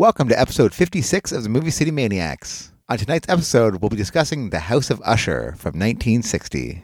Welcome to episode 56 of the Movie City Maniacs. On tonight's episode, we'll be discussing The House of Usher from 1960.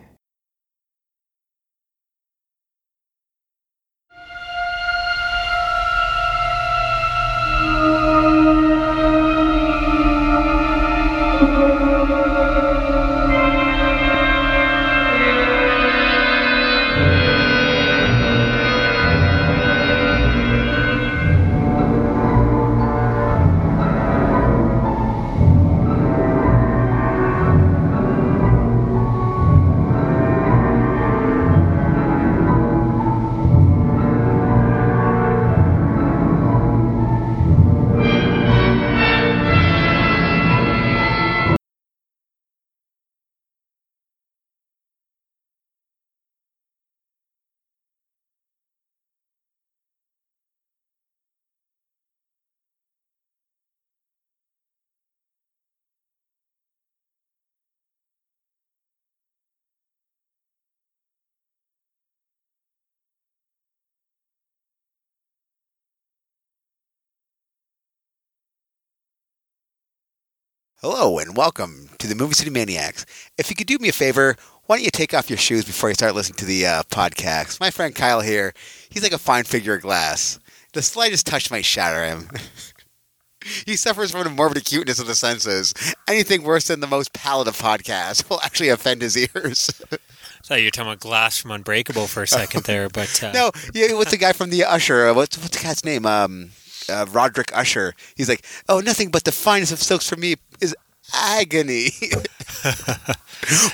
Hello and welcome to the Movie City Maniacs. If you could do me a favor, why don't you take off your shoes before you start listening to the uh, podcast? My friend Kyle here, he's like a fine figure of glass. The slightest touch might shatter him. he suffers from a morbid acuteness of the senses. Anything worse than the most pallid of podcasts will actually offend his ears. thought you were talking about Glass from Unbreakable for a second there, but uh, no, yeah, what's the guy from the Usher? Uh, What's what's the cat's name? Um, uh, Roderick Usher. He's like, oh, nothing but the finest of silks for me is agony.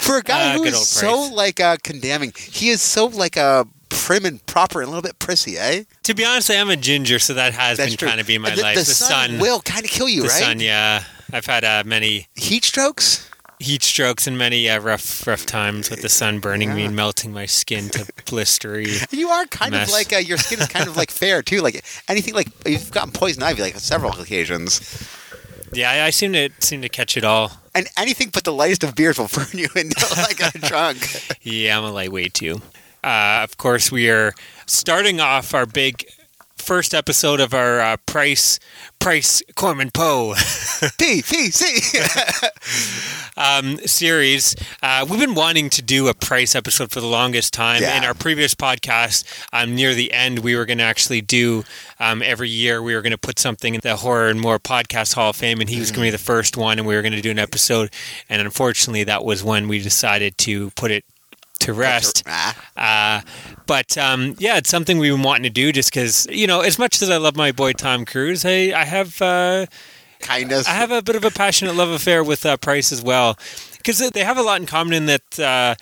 for a guy Ah, who is so like uh, condemning, he is so like uh, prim and proper and a little bit prissy, eh? to be honest, I am a ginger, so that has been true. kind of being my the, life. The, sun, will kind of kill you, the right? sun, yeah. I've had uh, many Heat strokes. Heat strokes and many uh, rough, rough times with the sun burning me and melting my skin to blistery. You are kind Mess. of like uh, your skin is kind of like fair too. Like anything like you've gotten poison ivy like on several occasions. Yeah, I, I seem to seem to catch it all. And anything but the lightest of beers will burn you into like a drunk. Yeah, I'm a lightweight too. Uh, of course, we are starting off our big first episode of our uh, Price Price Corman Poe P P C. um, series. Uh, we've been wanting to do a Price episode for the longest time. Yeah. In our previous podcast, um, near the end, we were going to actually do um, every year. We were going to put something in the Horror and More Podcast Hall of Fame, and he was going to be the first one, and we were going to do an episode. And unfortunately, that was when we decided to put it to rest. Uh, but um, yeah, it's something we've been wanting to do just because, you know, as much as I love my boy Tom Cruise, I, I have uh, kind of. I have a bit of a passionate love affair with uh, Price as well because they have a lot in common in that. Uh,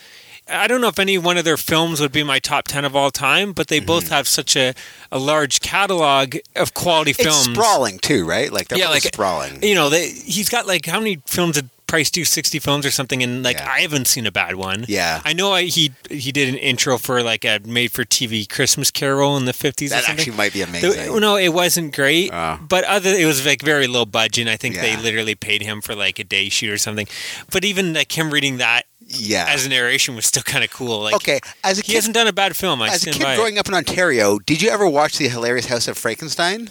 I don't know if any one of their films would be my top 10 of all time, but they both have such a, a large catalog of quality films. It's sprawling too, right? Like they're Yeah, like- sprawling. You know, they, he's got like how many films did Price do? 60 films or something, and like Yeah. I haven't seen a bad one. Yeah. I know I, he he did an intro for like a made for TV Christmas Carol in the 50s or That actually might be amazing. no, it wasn't great, Oh. but other it was like very low budget. and I think they literally paid him for like a day shoot or something. But even like him reading that yeah. as a narration was still kind of cool. Like okay, as a kid he kid, hasn't done a bad film. I as a kid by it. growing up in Ontario, did you ever watch the hilarious House of Frightenstein?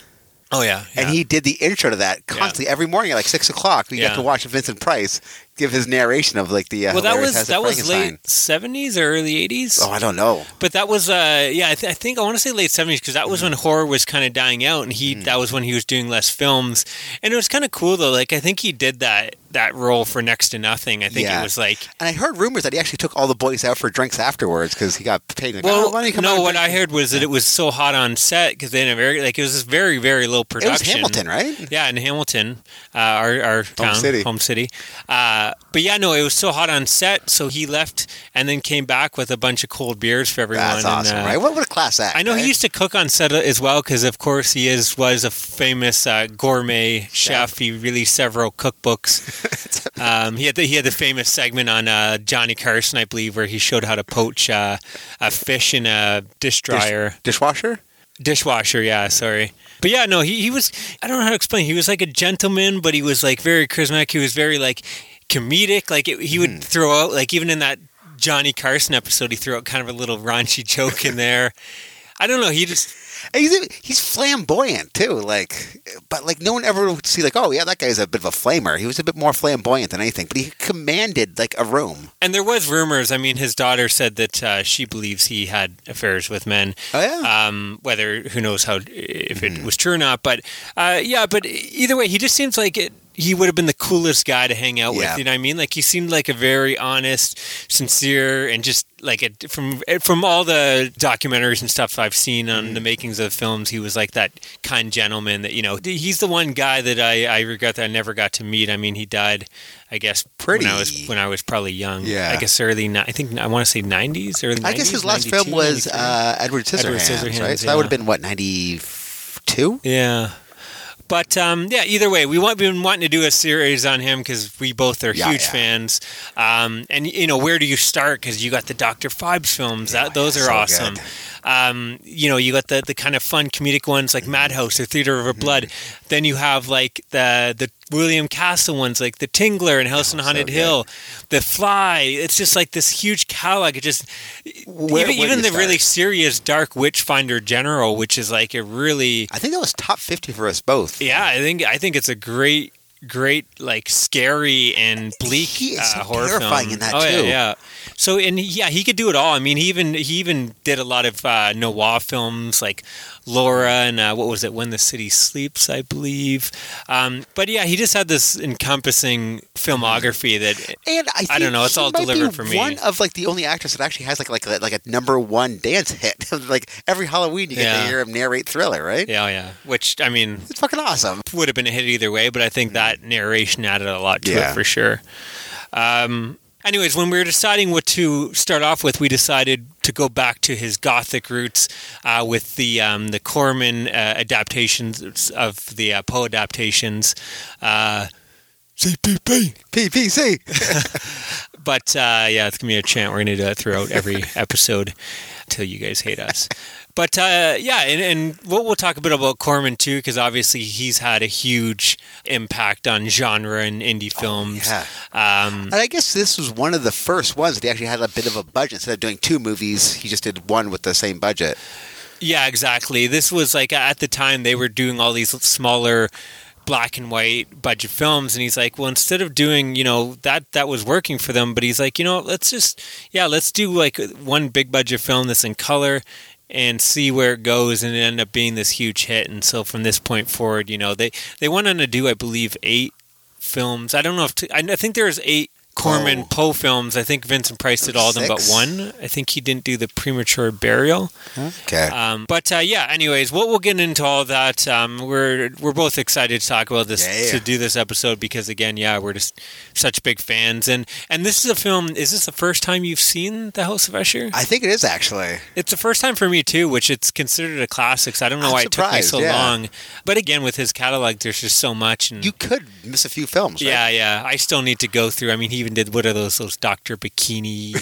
Oh yeah, And he did the intro to that constantly every morning at like six o'clock. You Yeah. got to watch Vincent Price give his narration of like the uh, well, that was that was late seventies or early eighties. Oh, I don't know. But that was, uh, yeah, I, th- I think I want to say late seventies because that was when horror was kind of dying out, and he that was when he was doing less films, and it was kind of cool though. Like I think he did that that role for next to nothing. I think Yeah. it was like, And I heard rumors that he actually took all the boys out for drinks afterwards because he got paid. Like, well, oh, why don't you come no, what drink?" I heard was that it was so hot on set because they didn't have very like it was this very very low It was production. Hamilton, right? Yeah, in Hamilton, uh, our our town, city. home city. Uh, but yeah, no, it was so hot on set, so he left and then came back with a bunch of cold beers for everyone. That's and, awesome, uh, right? What, what a class act! I know right? he used to cook on set as well because, of course, he is was a famous uh, gourmet chef. He released several cookbooks. um, he had the, he had the famous segment on uh, Johnny Carson, I believe, where he showed how to poach uh, a fish in a dish dryer dishwasher. dishwasher. Yeah, sorry. But yeah, no, he, he was. I don't know how to explain. He was like a gentleman, but he was like very charismatic. He was very like comedic. Like it, he would hmm. throw out like even in that Johnny Carson episode, he threw out kind of a little raunchy joke in there. I don't know. He just he's he's flamboyant too, like, but like no one ever would see like, oh yeah, that guy's a bit of a flamer. He was a bit more flamboyant than anything, but he commanded like a room. And there was rumors. I mean, his daughter said that uh, she believes he had affairs with men. Oh yeah, Um, whether who knows how if it was true or not, but uh, yeah. But either way, he just seems like it. He would have been the coolest guy to hang out Yeah. with. You know what I mean? Like he seemed like a very honest, sincere, and just like it from from all the documentaries and stuff I've seen on the makings of films. He was like that kind gentleman that you know. He's the one guy that I, I regret that I never got to meet. I mean, he died. I guess Pretty- when I was when I was probably young. Yeah. I guess early. I think I want to say nineties. Early. I guess his last film was uh, Edward Scissorhands, Edward Scissorhands, right? So yeah. that would have been what ninety two. Yeah. But um, yeah, either way, we want we've been wanting to do a series on him because we both are Yeah, huge yeah. fans. Um, and you know, where do you start? Because you got the Doctor Phibes films; that those are so awesome. Um, you know, you got the the kind of fun comedic ones like Madhouse or Theater of Blood. Mm-hmm. Then you have like the the William Castle ones like The Tingler and House on Oh, so Haunted good. Hill, The Fly. It's just like this huge catalog. It just Where- even, where even the start? really serious Dark Witchfinder General, which is like a really I think that was top fifty for us both. yeah, I think I think it's a great, great, like scary and bleak He is uh, so horror terrifying film. in that, oh, too. Yeah, yeah. So and yeah, he could do it all. I mean, he even he even did a lot of uh, noir films like Laura and uh, what was it, When the City Sleeps, I believe. Um, but yeah, he just had this encompassing filmography that And I, think I don't know, it's all delivered for me. One of like the only actors that actually has like like a, like a number one dance hit. like every Halloween, you get Yeah. to hear him narrate Thriller, right? yeah, yeah. Which I mean, It's fucking awesome. would have been a hit either way, but I think that narration added a lot to Yeah. it for sure. Um, anyways, when we were deciding what to start off with, we decided to go back to his gothic roots uh, with the um, the Corman uh, adaptations of the uh, Poe adaptations. Uh, CPP. PPC. But uh, yeah, it's gonna be a chant. We're gonna do it throughout every episode until you guys hate us. But uh, yeah, and, and we'll, we'll talk a bit about Corman too, because obviously he's had a huge impact on genre and indie films. yeah. Um, And I guess this was one of the first ones that he actually had a bit of a budget. Instead of doing two movies, he just did one with the same budget. yeah, exactly. This was like at the time they were doing all these smaller black and white budget films and he's like well instead of doing you know that that was working for them but he's like you know let's just yeah let's do like one big budget film that's in color and see where it goes and it ended up being this huge hit and so from this point forward you know they they went on to do i believe eight films. I don't know if I think there's eight Corman Oh. Poe films. I think Vincent Price did all of them but one. I think he didn't do the premature burial. Okay. Um, but uh, yeah, anyways, we'll, we'll get into all that. Um, we're we're both excited to talk about this Yeah, yeah. to do this episode because again, yeah, we're just such big fans. And and this is a film. Is this the first time you've seen The House of Usher? I think it is actually. It's the first time for me too, which it's considered a classic. So I don't know I'm why it took me so yeah. long. But again, with his catalog, there's just so much. And You could miss a few films. Right? yeah, yeah. I still need to go through. I mean, he even did what are those those Doctor Bikini,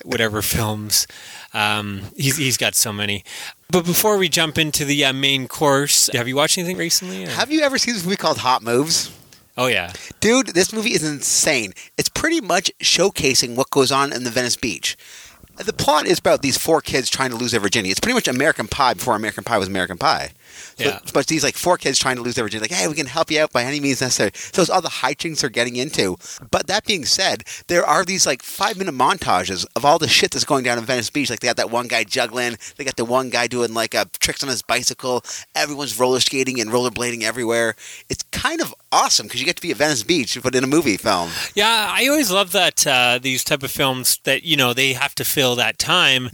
whatever films. Um, he's he's got so many. But before we jump into the uh, main course, have you watched anything recently? or- Have you ever seen this movie called Hot Moves? oh yeah, Dude, this movie is insane. It's pretty much showcasing what goes on in the Venice Beach. The plot is about these four kids trying to lose their virginity. It's pretty much American Pie before American Pie was American Pie. So, Yeah. But these like four kids trying to lose their virginity, like, hey, we can help you out by any means necessary. So it's all the hijinks they're getting into. But that being said, there are these like five minute montages of all the shit that's going down in Venice Beach. Like they got that one guy juggling, they got the one guy doing like uh, tricks on his bicycle. Everyone's roller skating and rollerblading everywhere. It's kind of awesome because you get to be at Venice Beach, but in a movie film. yeah. I always love that uh, these type of films that you know they have to fill that time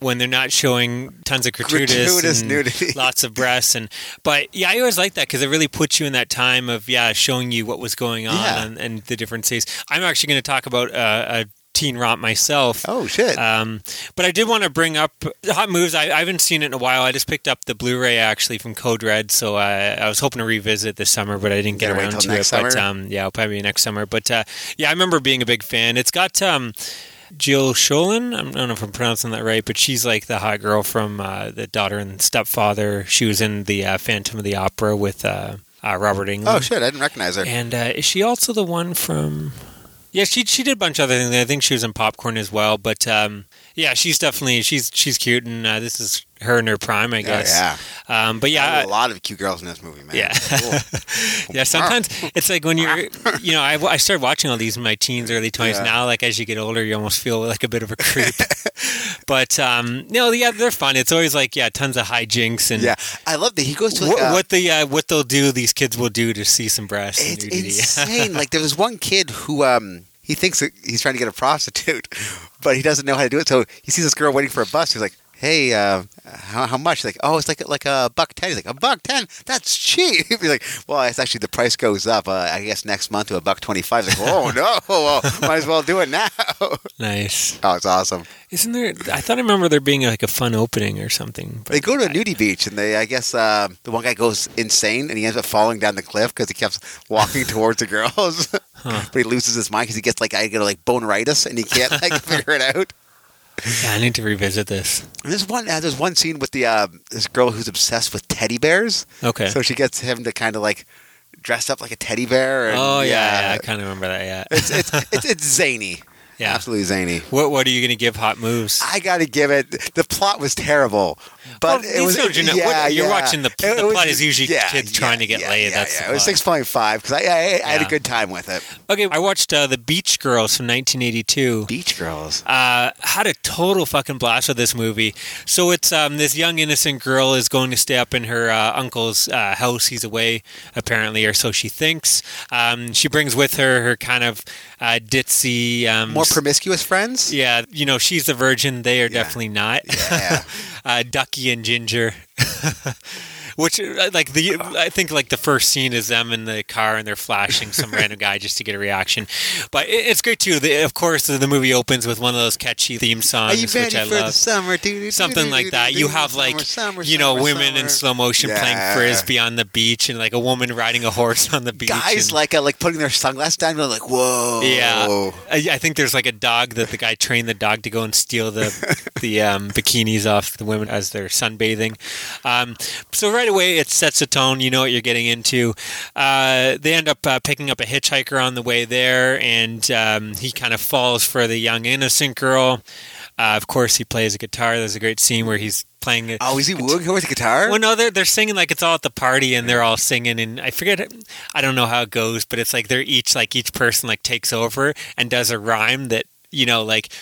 when they're not showing tons of gratuitous, Mm-hmm. Gratuitous nudity. lots of breasts, and but yeah, I always like that because it really puts you in that time of yeah, showing you what was going on Yeah. and, and the different states. I'm actually going to talk about uh, a teen romp myself. Oh shit! Um, but I did want to bring up Hot Moves. I, I haven't seen it in a while. I just picked up the Blu-ray actually from Code Red, so I, I was hoping to revisit this summer, but I didn't get around to it. But um, yeah, it'll probably be next summer. But uh, yeah, I remember being a big fan. It's got um, Jill Schoelen. I don't know if I'm pronouncing that right, but she's like the hot girl from uh, the Daughter and Stepfather. She was in the uh, Phantom of the Opera with uh, uh, Robert Englund. oh shit! I didn't recognize her. And uh, is she also the one from? Yeah, she she did a bunch of other things. I think she was in Popcorn as well. But um, Yeah, she's definitely she's she's cute, and uh, this is her in her prime, I guess. yeah. Um, but Yeah, yeah, a lot of cute girls in this movie, man. Yeah. Cool. yeah. Sometimes it's like when you're, you know, I, I started watching all these in my teens, early twenties. Yeah. Now, like as you get older, you almost feel like a bit of a creep. but um, no, yeah, they're fun. It's always like yeah, tons of hijinks and yeah, I love that he goes to like, what, a- what the uh, what they'll do. These kids will do to see some breasts. It's insane. like there was one kid who um he thinks he's trying to get a prostitute, but he doesn't know how to do it. So he sees this girl waiting for a bus. He's like, "Hey, uh, how, how much?" Like, "Oh, it's like like a buck ten. He's like, "A buck ten? That's cheap." He's like, "Well, it's actually the price goes up. Uh, I guess next month to a buck twenty five. Like, "Oh no, well, might as well do it now." nice. oh, it's awesome. Isn't there? I thought I remember there being like a fun opening or something. But They go to a nudie beach, and they, I guess, uh, the one guy goes insane, and he ends up falling down the cliff because he keeps walking towards the girls. Huh. but he loses his mind because he gets like I get like boneritis, and he can't like figure it out. Yeah, I need to revisit this. And there's one, uh, there's one scene with the uh, this girl who's obsessed with teddy bears. Okay. So she gets him to kind of like dress up like a teddy bear. And, oh yeah, yeah, I kind of remember that. Yeah. it's, it's it's it's zany. Yeah. absolutely zany. What What are you going to give Hot Moves? I got to give it. The plot was terrible, but Well, it was. are yeah, you're yeah. watching the- the was- plot is usually kids trying to get yeah, laid, Yeah, that's yeah. it was six point five because I, I, I had a good time with it. Okay, I watched uh, the Beach Girls from 1982. Beach Girls. Uh, had a total fucking blast with this movie. So it's um, this young innocent girl is going to stay up in her uh, uncle's uh, house. He's away apparently, or so she thinks. Um, she brings with her her kind of uh, ditzy, um, More promiscuous friends. yeah, you know, she's the virgin. They are Yeah. definitely not. Yeah. uh, Ducky and Ginger. Which, uh, like the, I think like the first scene is them in the car and they're flashing some random guy just to get a reaction. But it, it's great too. The, of course, the movie opens with one of those catchy theme songs, which I love. summer? Something like that. You have like, summer, you know, summer, women in slow motion playing frisbee on the beach, and like a woman riding a horse on the beach. Guys and- like uh, like putting their sunglasses down, going like, "Whoa!" Yeah, I, I think there's like a dog that the guy trained the dog to go and steal the the um, bikinis off the women as they're sunbathing. Um, so right away it sets a tone. You know what you're getting into. Uh, they end up uh, picking up a hitchhiker on the way there, and um, he kind of falls for the young innocent girl. Uh, of course, he plays a guitar. There's a great scene where he's playing it. Oh, is he wooing her with a guitar? Well, no, they're they're singing like it's all at the party, and they're all singing, and I forget, I don't know how it goes, but it's like they're each like each person like takes over and does a rhyme that you know like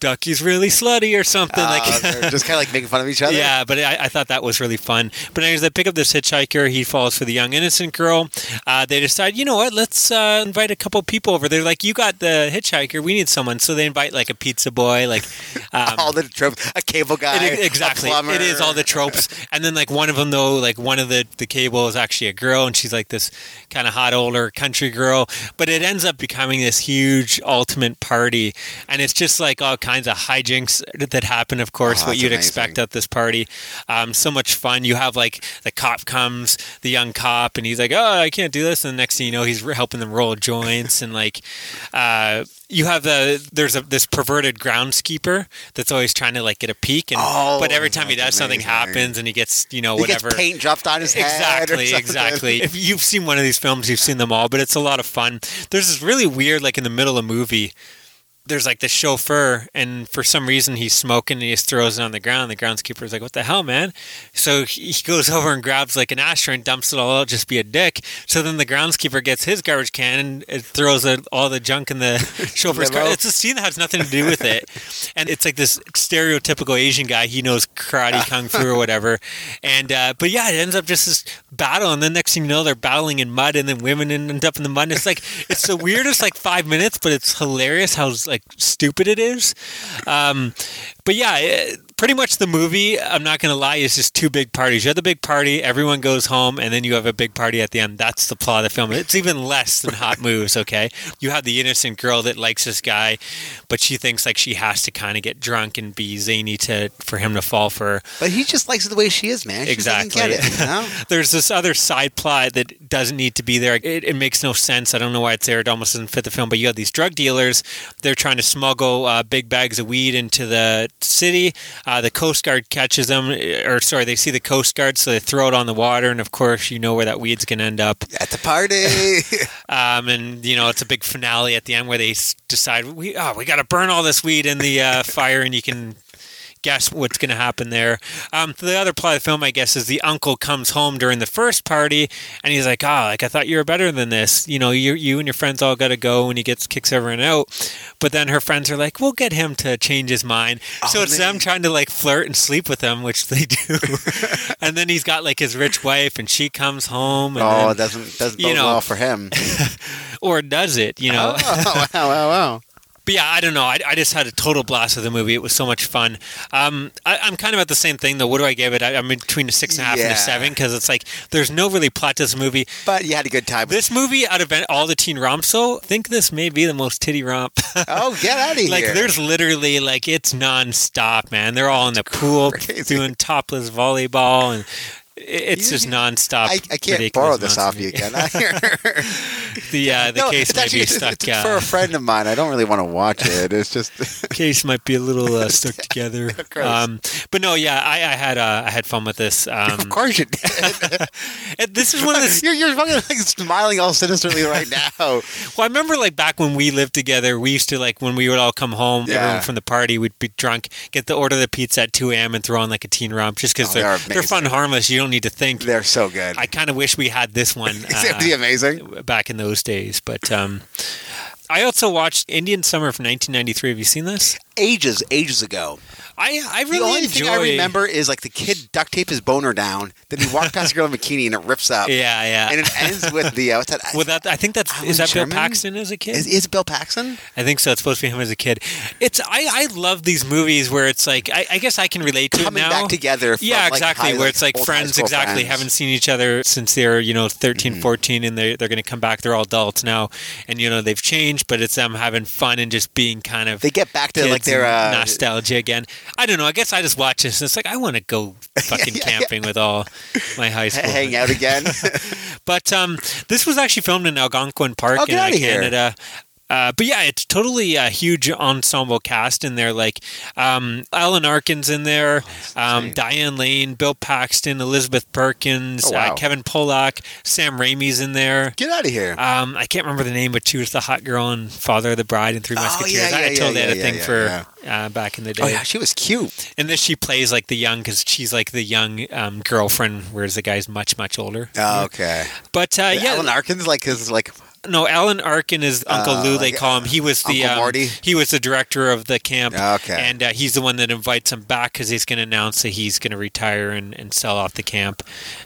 Ducky's really slutty or something Uh, like. they're just kind of like making fun of each other. Yeah, but I, I thought that was really fun. But anyways, they pick up this hitchhiker. He falls for the young innocent girl. Uh, they decide, you know what? Let's uh, invite a couple people over. They're like, you got the hitchhiker. We need someone. So they invite like a pizza boy, like um, all the tropes. A cable guy. it, exactly. It is all the tropes. And then like one of them though, like one of the the cable is actually a girl, and she's like this kind of hot older country girl. But it ends up becoming this huge ultimate party, and it's just like all kinds of hijinks that happen. Of course, Oh, what you'd amazing. expect at this party. Um, so much fun. You have like the cop comes, the young cop, and he's like, "Oh, I can't do this." And the next thing you know, he's helping them roll joints, and like. Uh, you have the there's a this perverted groundskeeper that's always trying to like get a peek and Oh, but every time he does something happens and he gets you know He whatever gets paint dropped on his head. exactly something. exactly if you've seen one of these films you've seen them all but it's a lot of fun there's this really weird like in the middle of a movie there's like the chauffeur and for some reason he's smoking and he just throws it on the ground the groundskeeper's like what the hell man? So he goes over and grabs like an ashtray and dumps it all out just be a dick. So then the groundskeeper gets his garbage can and it throws all the junk in the chauffeur's car. It's a scene that has nothing to do with it. And it's like this stereotypical asian guy. He knows karate kung fu or whatever. And uh, but yeah it ends up just this battle and then next thing you know they're battling in mud and then women end up in the mud. And it's like it's the weirdest like five minutes but it's hilarious how like stupid it is. Um, but yeah it, pretty much the movie i'm not gonna lie is just two big parties you have the big party everyone goes home and then you have a big party at the end that's the plot of the film it's even less than hot moves okay you have the innocent girl that likes this guy but she thinks like she has to kind of get drunk and be zany to for him to fall for her But he just likes it the way she is, man. She Exactly. get it, you know? there's this other side plot that doesn't need to be there. It, it makes no sense. I don't know why it's there. It almost doesn't fit the film. But you have these drug dealers. They're trying to smuggle uh, big bags of weed into the city. Uh, the Coast Guard catches them, or sorry, they see the Coast Guard, so they throw it on the water, and of course, you know where that weed's going to end up. At the party. Um, and you know, it's a big finale at the end where they decide we oh we got to burn all this weed in the uh, fire, and you can guess what's going to happen there. Um, the other plot of the film, I guess, is the uncle comes home during the first party, and he's like, "Ah, like I thought you were better than this. You know, you you and your friends all got to go," and he gets kicks everyone out. But then her friends are like, "We'll get him to change his mind." so Oh, it's man. them trying to like flirt and sleep with him, which they do. and then he's got like his rich wife, and she comes home, and oh, then- it doesn't doesn't you know. well for him. or does it? You know. Oh, wow, wow, wow. But yeah, I don't know. I, I just had a total blast with the movie. It was so much fun. Um, I, I'm kind of at the same thing though. What do I give it? I, I'm between a six and a half and a seven because it's like there's no really plot to this movie. But you had a good time. This movie, out of all the teen romps, though, I think this may be the most titty romp. oh, get out of here. like there's literally like it's nonstop, man. They're all in the pool crazy. doing topless volleyball and. It- It's You- just nonstop. I, I can't borrow this off you again. The uh, the No, case it's might actually- be stuck. it's uh, for a friend of mine. I don't really want to watch it. It's just case might be a little uh, stuck together. Um, but no, yeah, I, I had uh, I had fun with this. Um, of course you did. this is one of the. you're, you're fucking like smiling all sinisterly right now. Well, I remember like back when we lived together, we used to like when we would all come home, Yeah. everyone from the party, we'd be drunk, get the order the pizza at two a.m. and throw on like a teen romp just because Oh, they're they're they're fun, harmless. You don't need to think. They're so good. I kind of wish we had this one. Is it uh, be amazing? back in those days, but um, I also watched Indian Summer from 1993. Have you seen this? Ages, ages ago. I I really The only enjoy. thing I remember is like the kid duct tape his boner down, then he walked past a girl in a bikini and it rips up. Yeah, yeah. And it ends with the uh, what's that? well, that I think that's Alan is that Sherman? Bill Paxton as a kid. is, is it Bill Paxton? I think so. It's supposed to be him as a kid. It's I, I love these movies where it's like I, I guess I can relate to Coming it now. back together. From, yeah, like, exactly. high- where it's like friends, exactly. friends. Mm-hmm. Haven't seen each other since they're you know 13, 14, and they they're going to come back. They're all adults now, and you know they've changed, but it's them having fun and just being kind of They get back to kids like and uh, nostalgia again. I don't know. I guess I just watch this and it's like I want to go fucking yeah, yeah. camping with all my high school. hang out again. But um, this was actually filmed in Algonquin Park Oh, in get outta here. Canada. Uh, but yeah, it's totally a huge ensemble cast in there. Like um, Alan Arkin's in there, um. Diane Lane, Bill Paxton, Elizabeth Perkins, Oh, wow. uh, Kevin Pollak, Sam Raimi's in there. Get out of here. Um, I can't remember the name, but she was the hot girl in Father of the Bride and Three Oh, Musketeers. yeah, I, I yeah, totally yeah, had a yeah, thing yeah, for Uh, back in the day. oh yeah, she was cute. And then she plays like the young because she's like the young um, girlfriend, whereas the guy's much much older. Oh, okay. But uh, yeah, Alan Arkin's like his like no, Alan Arkin is Uncle Uh, Lou. They like, call him. He was the um, He was the director of the camp. Okay. and uh, he's the one that invites him back because he's going to announce that he's going to retire and, and sell off the camp.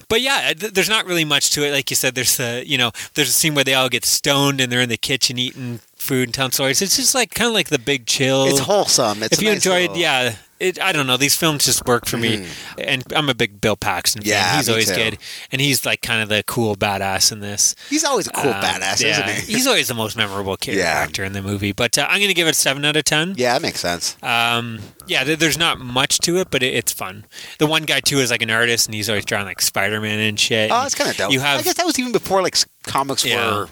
But yeah, th- there's not really much to it. Like you said, there's the you know there's a scene where they all get stoned and they're in the kitchen eating food and telling stories. It's just like kind of like the big chill. it's wholesome. It's if you nice enjoyed, little- yeah. It, I don't know. These films just work for me, and I'm a big Bill Paxton fan. Yeah, he's me always too. good, and he's like kind of the cool badass in this. He's always a cool Um, badass, yeah, isn't he? he's always the most memorable character Yeah. in the movie. But uh, I'm going to give it seven out of ten. yeah, that makes sense. Um, yeah, th- there's not much to it, but it, it's fun. The one guy too is like an artist, and he's always drawing like Spider-Man and shit. Oh, that's kind of dope. You have I guess that was even before like comics Yeah. were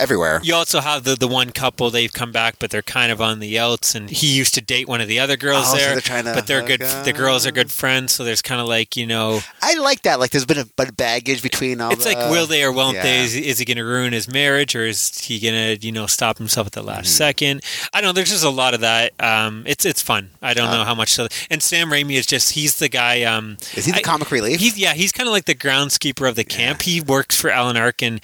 everywhere. You also have the the one couple they've come back, but they're kind of on the outs, and he used to date one of the other girls Oh, so there. they're to but they're good. The girls are good friends, so there's kind of like you know, I like that. Like, there's been a bit of baggage between all. it's the, like will they or won't yeah. they? Is, is he going to ruin his marriage, or is he going to you know stop himself at the last Mm-hmm. second? I don't know. There's just a lot of that. Um, it's it's fun. I don't know how much. So, and Sam Raimi is just he's the guy. Um, Is he the I- comic relief? He's yeah, he's kind of like the groundskeeper of the camp. He works for Alan Arkin.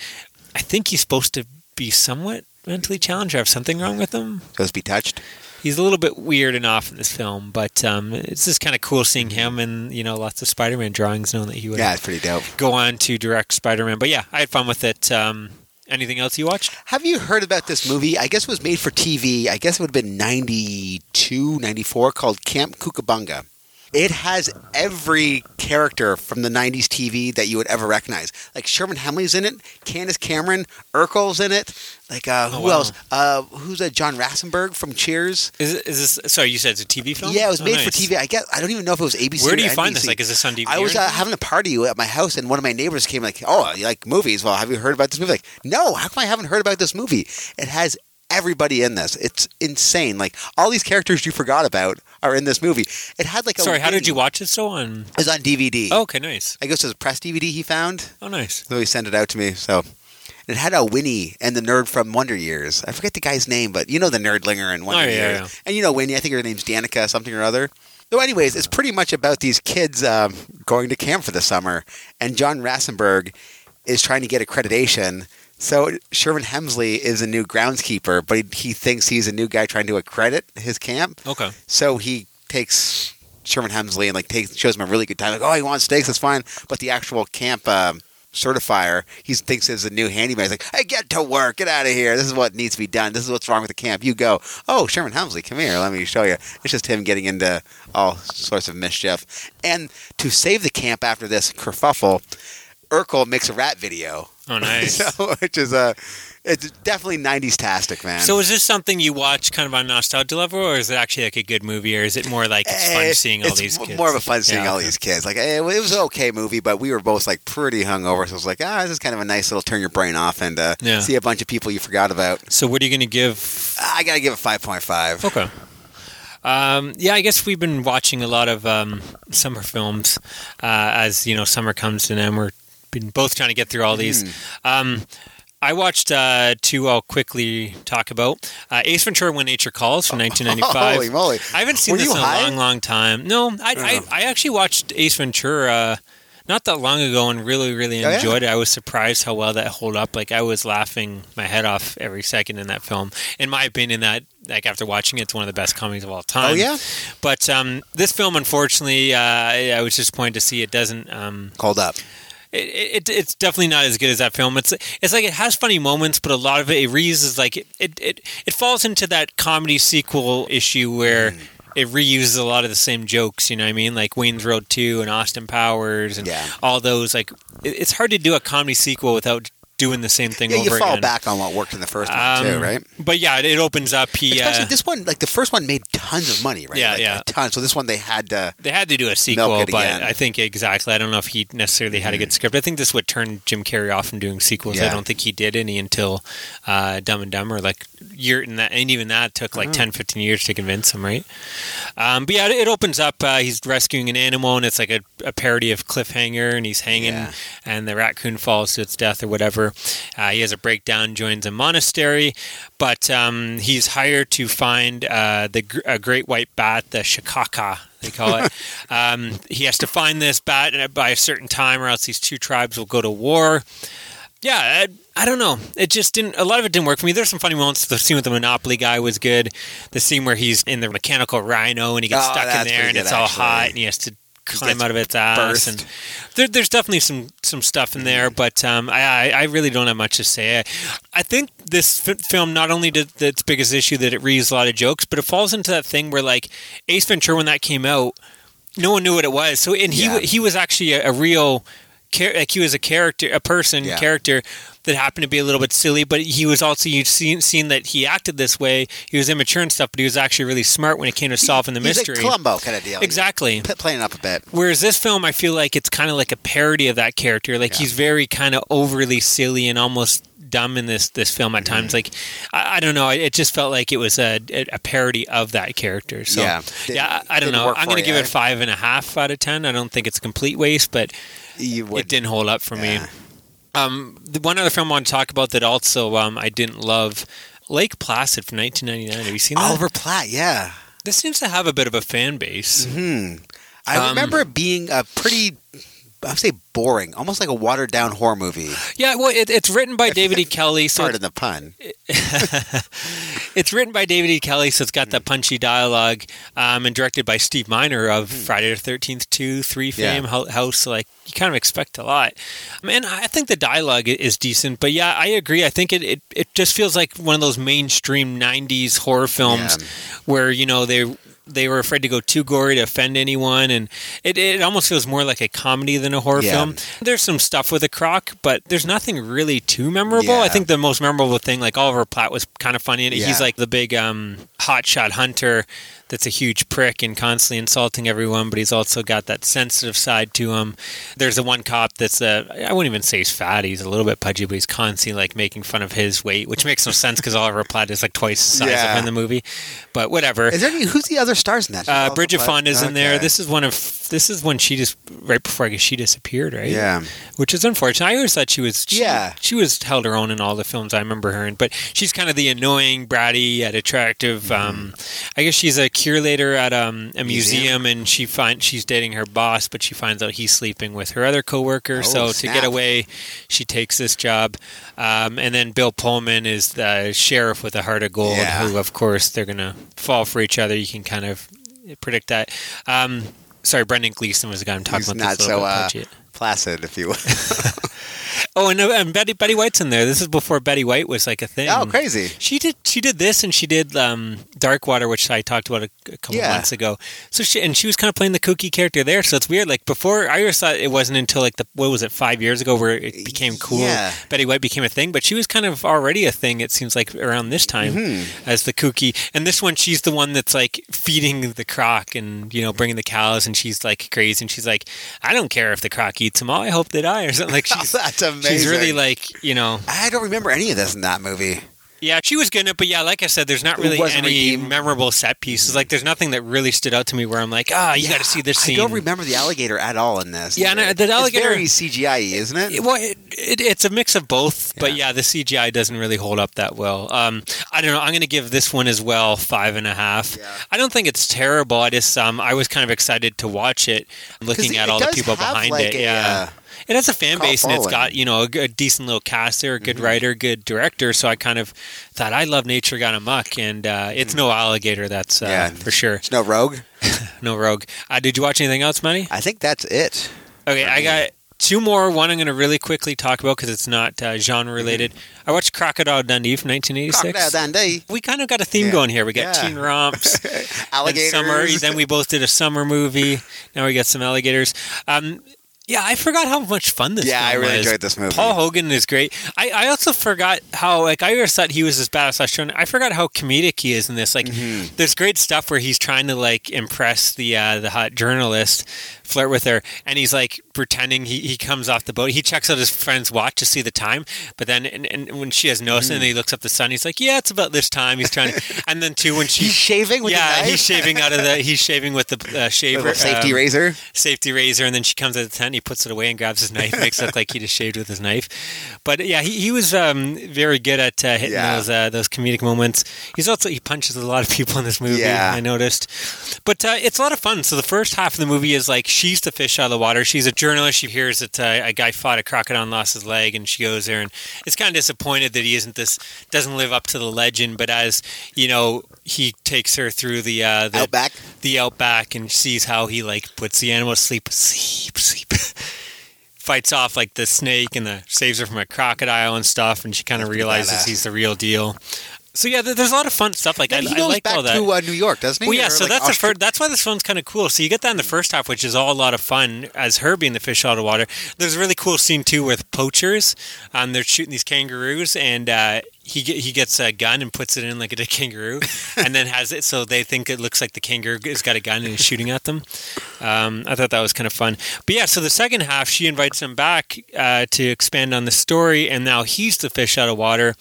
I think he's supposed to be somewhat mentally challenged or have something wrong with him. to be touched. He's a little bit weird and off in this film, but um, it's just kind of cool seeing him and you know lots of Spider-Man drawings, knowing that he would Yeah, it's pretty dope. go on to direct Spider-Man. But yeah, I had fun with it. Um, anything else you watched? Have you heard about this movie? I guess it was made for TV. I guess it would have been 92, 94, called Camp Cucamonga. It has every character from the 90s TV that you would ever recognize. Like Sherman Hemsley's in it, Candace Cameron, Urkel's in it. Like, uh, who Oh, wow. else? Uh, who's uh, John Ratzenberger from Cheers? Is, it, is this? Sorry, you said it's a TV film. Yeah, it was Oh, made for. TV. I guess I don't even know if it was ABC. Where do you find this? Like, is this on DVD? I was uh, having a party at my house, and one of my neighbors came like, "Oh, you like movies? Well, have you heard about this movie?" Like, no. How come I haven't heard about this movie? It has everybody in this. It's insane. Like all these characters you forgot about are in this movie. It had like a Sorry, how did you watch it so on? It was on DVD. Oh, okay, nice. I guess it was a press DVD he found. Oh, nice. So he sent it out to me. So it had a Winnie and the nerd from Wonder Years. I forget the guy's name, but you know the nerdlinger in Wonder Oh, yeah, Years. yeah. And you know Winnie. I think her name's Danica something or other. So, anyways, it's pretty much about these kids um, going to camp for the summer, and John Ratzenberger is trying to get accreditation. So Sherman Hemsley is a new groundskeeper, but he, he thinks he's a new guy trying to accredit his camp. Okay. So he takes Sherman Hemsley and like takes shows him a really good time. Like, oh, he wants steaks, that's fine. But the actual camp um, certifier, he thinks is a new handyman. He's like, hey, get to work, get out of here. This is what needs to be done. This is what's wrong with the camp. You go. Oh, Sherman Hemsley, come here. Let me show you. It's just him getting into all sorts of mischief. And to save the camp after this kerfuffle, Urkel makes a rap video. Oh, nice. so, which is a, it's definitely '90s tastic, man. So is this something you watch kind of on nostalgia level, or is it actually like a good movie, or is it more like it's fun Eh, seeing all it's these kids? More of a fun seeing Yeah, all these kids. Like eh, it was an okay movie, but we were both like pretty hungover, so it was like, ah, this is kind of a nice little turn your brain off and uh, Yeah. see a bunch of people you forgot about. So what are you going to give? I gotta give it five point five. Okay. Um, yeah, I guess we've been watching a lot of um, summer films uh, as you know summer comes to an end. We're been both trying to get through all these. Hmm. Um, I watched uh, two. I'll quickly talk about uh, Ace Ventura: When Nature Calls from 1995. Holy moly! I haven't seen Were this in a long, long time. No, I, I, Oh. I actually watched Ace Ventura not that long ago and really, really Oh, yeah? enjoyed it. I was surprised how well that held up. Like I was laughing my head off every second in that film. In my opinion, that like after watching it, it's one of the best comedies of all time. Oh yeah, But um, this film, unfortunately, uh, I I was disappointed to see it doesn't. Um, called up. It, it, it's definitely not as good as that film. It's it's like it has funny moments, but a lot of it, it reuses like it it, it it falls into that comedy sequel issue where. Mm. It reuses a lot of the same jokes, you know what I mean? Like Wayne's World 2 and Austin Powers and Yeah. all those. Like, it, it's hard to do a comedy sequel without doing the same thing Yeah, over you fall again. back on what worked in the first one Um, too, right? But yeah, it, it opens up. He, Especially uh, this one, like the first one made tons of money, right? Yeah, like, yeah. ton. So this one they had to. They had to do a sequel, but. I think exactly. I don't know if he necessarily had a good script. I think this would turn Jim Carrey off from doing sequels. I don't think he did any until uh, Dumb and Dumber. Like year, and that, and even that took like 10, 15 years to convince him, right? Um, but yeah, it, it opens up. Uh, he's rescuing an animal, and it's like a, a parody of Cliffhanger, and he's hanging, Yeah. and the raccoon falls to its death or whatever. Uh, he has a breakdown, joins a monastery, but um, he's hired to find uh, the a great white bat, the shikaka. They call it. um, he has to find this bat by a certain time, or else these two tribes will go to war. Yeah, I, I don't know. It just didn't. A lot of it didn't work for me. There's some funny moments. The scene with the Monopoly guy was good. The scene where he's in the mechanical rhino and he gets Oh, stuck in there and it's all actually. hot and he has to climb out of its ass. burst. And there, there's definitely some some stuff in there, but um, I, I really don't have much to say. I, I think this f- film not only did its biggest issue that it reused a lot of jokes, but it falls into that thing where like Ace Ventura when that came out, no one knew what it was. So and he Yeah. he was actually a, a real. Like he was a character, a person, Yeah. character that happened to be a little bit silly, but he was also you've seen, seen that he acted this way. He was immature and stuff, but he was actually really smart when it came to solving the He's mystery. like Columbo kind of deal. Exactly. P- playing up a bit. Whereas this film, I feel like it's kind of like a parody of that character. Like Yeah. he's very kind of overly silly and almost dumb in this this film Mm-hmm. at times. Like I, I don't know, it just felt like it was a, a parody of that character. So Yeah. yeah, I, I don't know. I'm going to you, give eh? it five and a half out of ten. I don't think it's a complete waste, but You. It didn't hold up for Yeah. me. Um, the one other film I want to talk about that also um, I didn't love. Lake Placid from 1999. Have you seen that? Oliver Platt, yeah. This seems to have a bit of a fan base. Hmm. I Um, remember it being a pretty, I would say boring, almost like a watered down horror movie. Yeah, well, it, it's written by David E. Kelley, so Pardon the pun. it's written by David E. Kelley, so it's got that hmm. punchy dialogue, um, and directed by Steve Miner of hmm. Friday the Thirteenth Two, Three fame, Yeah. House. Like you kind of expect a lot. Um, Man, I think the dialogue is decent, but yeah, I agree. I think it, it, it just feels like one of those mainstream '90s horror films Yeah. where you know they they were afraid to go too gory to offend anyone, and it, it almost feels more like a comedy than a horror Yeah. film. There's some stuff with a croc, but there's nothing really too memorable. I think the most memorable thing, like Oliver Platt, was kind of funny, and Yeah. he's like the big um, hotshot hunter that's a huge prick and constantly insulting everyone, but he's also got that sensitive side to him. There's the one cop that's uh, I wouldn't even say he's fat; he's a little bit pudgy, but he's constantly like making fun of his weight, which makes no sense because Oliver Platt is like twice the size of him in the movie. But whatever. Is there any, who's the other stars in that? Uh, Bridget Platt? Fonda's in there. This is one of this is when she just right before I guess she disappeared, right? Yeah. which is unfortunate. I always thought she was she, Yeah. she was held her own in all the films I remember her in, but she's kind of the annoying, bratty, yet attractive. Mm-hmm. Um, I guess she's a curator at um, a Museum? museum, and she find she's dating her boss, but she finds out he's sleeping with her other coworker. Oh, so to get away, she takes this job. Um, and then Bill Pullman is the sheriff with a heart of gold, Yeah. who of course they're gonna fall for each other. You can kind of predict that. Um, sorry, Brendan Gleeson was the guy I'm talking He's about. not that's so uh, placid, if you will. Oh, and, uh, and Betty Betty White's in there. This is before Betty White was like a thing. oh, crazy. She did she did this and she did um, Dark Water, which I talked about a, a couple Yeah. months ago. So she and she was kind of playing the kooky character there. So it's weird. Like before, I always thought it wasn't until like the what was it five years ago where it became cool. Yeah. Betty White became a thing, but she was kind of already a thing. It seems like around this time Mm-hmm. as the kooky. And this one, she's the one that's like feeding the croc and you know bringing the cows, and she's like crazy, and she's like, I don't care if the croc eats them all. I hope they die or something. Like she's That's amazing. She's really like you know I don't remember any of this in that movie. yeah, she was good in it, but yeah, like I said, there's not really any redeemed. memorable set pieces. Like, there's nothing that really stood out to me where I'm like, ah, you got to see this scene. I don't remember the alligator at all in this. Yeah, no, the alligator- It's very CGI, isn't it? It- well, it, it, it's a mix of both, but Yeah. yeah, the CGI doesn't really hold up that well. Um, I don't know. I'm going to give this one as well five and a half. Yeah. I don't think it's terrible. I just um, I was kind of excited to watch it, looking at all the people behind like, it. a, yeah. uh, It has a fan base and it's. Mm-hmm. got you know a, good, decent little cast there, a good writer, good director. So I kind of thought I love Nature Got Amok, and uh, it's no alligator. That's uh, Mm. Yeah. for sure. It's no rogue. No rogue. Uh, did you watch anything else, Manny? I think that's it. Okay, I got two more. One I'm going to really quickly talk about because it's not uh, genre related. I watched Crocodile Dundee from 1986. Crocodile Dundee. we kind of got a theme Yeah. going here. We got Yeah. teen romps, Alligators. summer. Then we both did a summer movie. Now we got some alligators. Um, yeah, I forgot how much fun this. Is. Yeah, I really was. enjoyed this movie. Paul Hogan is great. I, I also forgot how like I always thought he was as badass as I shown. I forgot how comedic he is in this. Like, Mm-hmm. there's great stuff where he's trying to like impress the uh, the hot journalist, flirt with her, and he's like pretending he, he comes off the boat. He checks out his friend's watch to see the time, but then and, and when she has noticed, Mm. and he looks up the sun, he's like, "Yeah, it's about this time." He's trying, to, and then too when she. He's shaving with yeah, he's shaving out of the. He's shaving with the uh, shaver, safety um, razor. safety razor, and then she comes out of the tent. He puts it away and grabs his knife, makes it look like he just shaved with his knife. But yeah, he, he was um, very good at uh, hitting Yeah. those uh, those comedic moments. He's also he punches a lot of people in this movie. Yeah. I noticed, but uh, it's a lot of fun. So the first half of the movie is like she's the fish out of the water. She's a journalist. She hears that uh, a guy fought a crocodile and lost his leg, and she goes there and is kind of disappointed that he isn't this doesn't live up to the legend. But as you know, he takes her through the uh, the Outback. the outback and sees how he like puts the animal to sleep, sleep, sleep. Fights off like the snake and the saves her from a crocodile and stuff, and she kind of realizes he's the real deal. So yeah, there's a lot of fun stuff. Like I, And he I goes like back all that. to uh, New York, doesn't he? Well, yeah, Or, so like, that's the first, that's why this film's kind of cool. So you get that in the first half, which is all a lot of fun as her being the fish out of water. There's a really cool scene too with poachers. Um, they're shooting these kangaroos, and uh, he get, he gets a gun and puts it in like a kangaroo, and then has it so they think it looks like the kangaroo has got a gun and is shooting at them. Um, I thought that was kind of fun. But yeah, so the second half, she invites him back uh, to expand on the story, and now he's the fish out of water.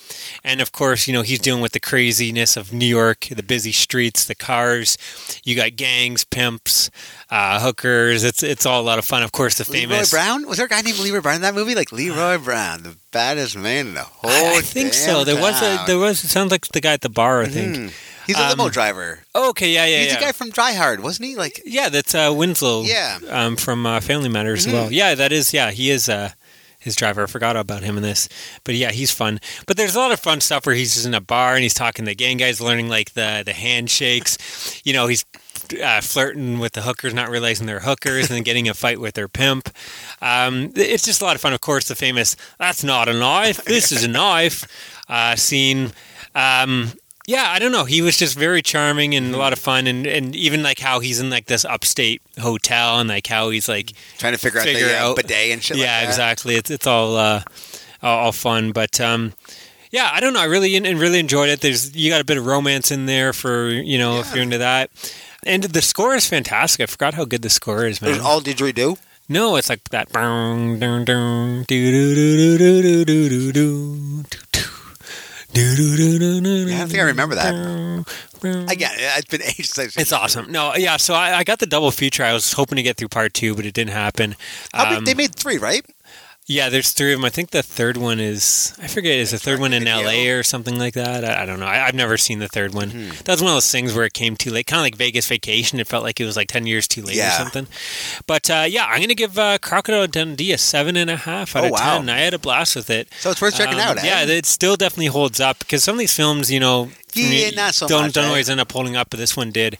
And of course, you know, he's dealing with the craziness of New York, the busy streets, the cars. You got gangs, pimps, uh, hookers. It's it's all a lot of fun. Of course, the famous Leroy. Brown? Was there a guy named Leroy Brown in that movie? Like Leroy Brown, the baddest man in the whole I, I think so. There was a there was. It sounds like the guy at the bar. I think. Mhm. He's a Um, limo driver. Oh, okay, yeah, yeah, He's yeah. the guy from Die Hard, wasn't he? Like, Yeah, that's uh, Winslow. Yeah. um, from uh, Family Matters as well. Yeah, that is. Yeah, he is uh, his driver. I forgot about him in this, but yeah, he's fun. But there's a lot of fun stuff where he's just in a bar and he's talking to the gang guys, learning like the the handshakes. You know, he's uh, flirting with the hookers, not realizing they're hookers, and then getting a fight with their pimp. Um, it's just a lot of fun. Of course, the famous "That's not a knife. This is a knife" uh, scene. Um, yeah, I don't know. He was just very charming and a lot of fun, and, and even like how he's in like this upstate hotel, and like how he's like Trying to figure, Figure out the out- bidet and shit. yeah, like that. exactly. It's it's all uh, all fun, but um, yeah, I don't know. I really and really enjoyed it. There's you got a bit of romance in there for you know yeah. if you're into that, and the score is fantastic. I forgot how good the score is, man. There's all didgeridoo. No, it's like that. Yeah, I think I remember that. Again, it's been ages. Since it's awesome. No, yeah. So I, I, got the double feature. I was hoping to get through part two, but it didn't happen. Um, many, they made three, right? Yeah, there's three of them. I think the third one is I forget. Is the third one in L.A. or something like that? I, I don't know. I, I've never seen the third one. Hmm. That was one of those things where it came too late, kind of like Vegas Vacation. It felt like it was like ten years too late or something. But uh, yeah, I'm gonna give uh, Crocodile Dundee a seven and a half out Oh, of wow. ten. I had a blast with it. So it's worth checking Um, out. Eh? Yeah, it still definitely holds up because some of these films, you know, Yeah, not so don't much, don't eh? always end up holding up, but this one did.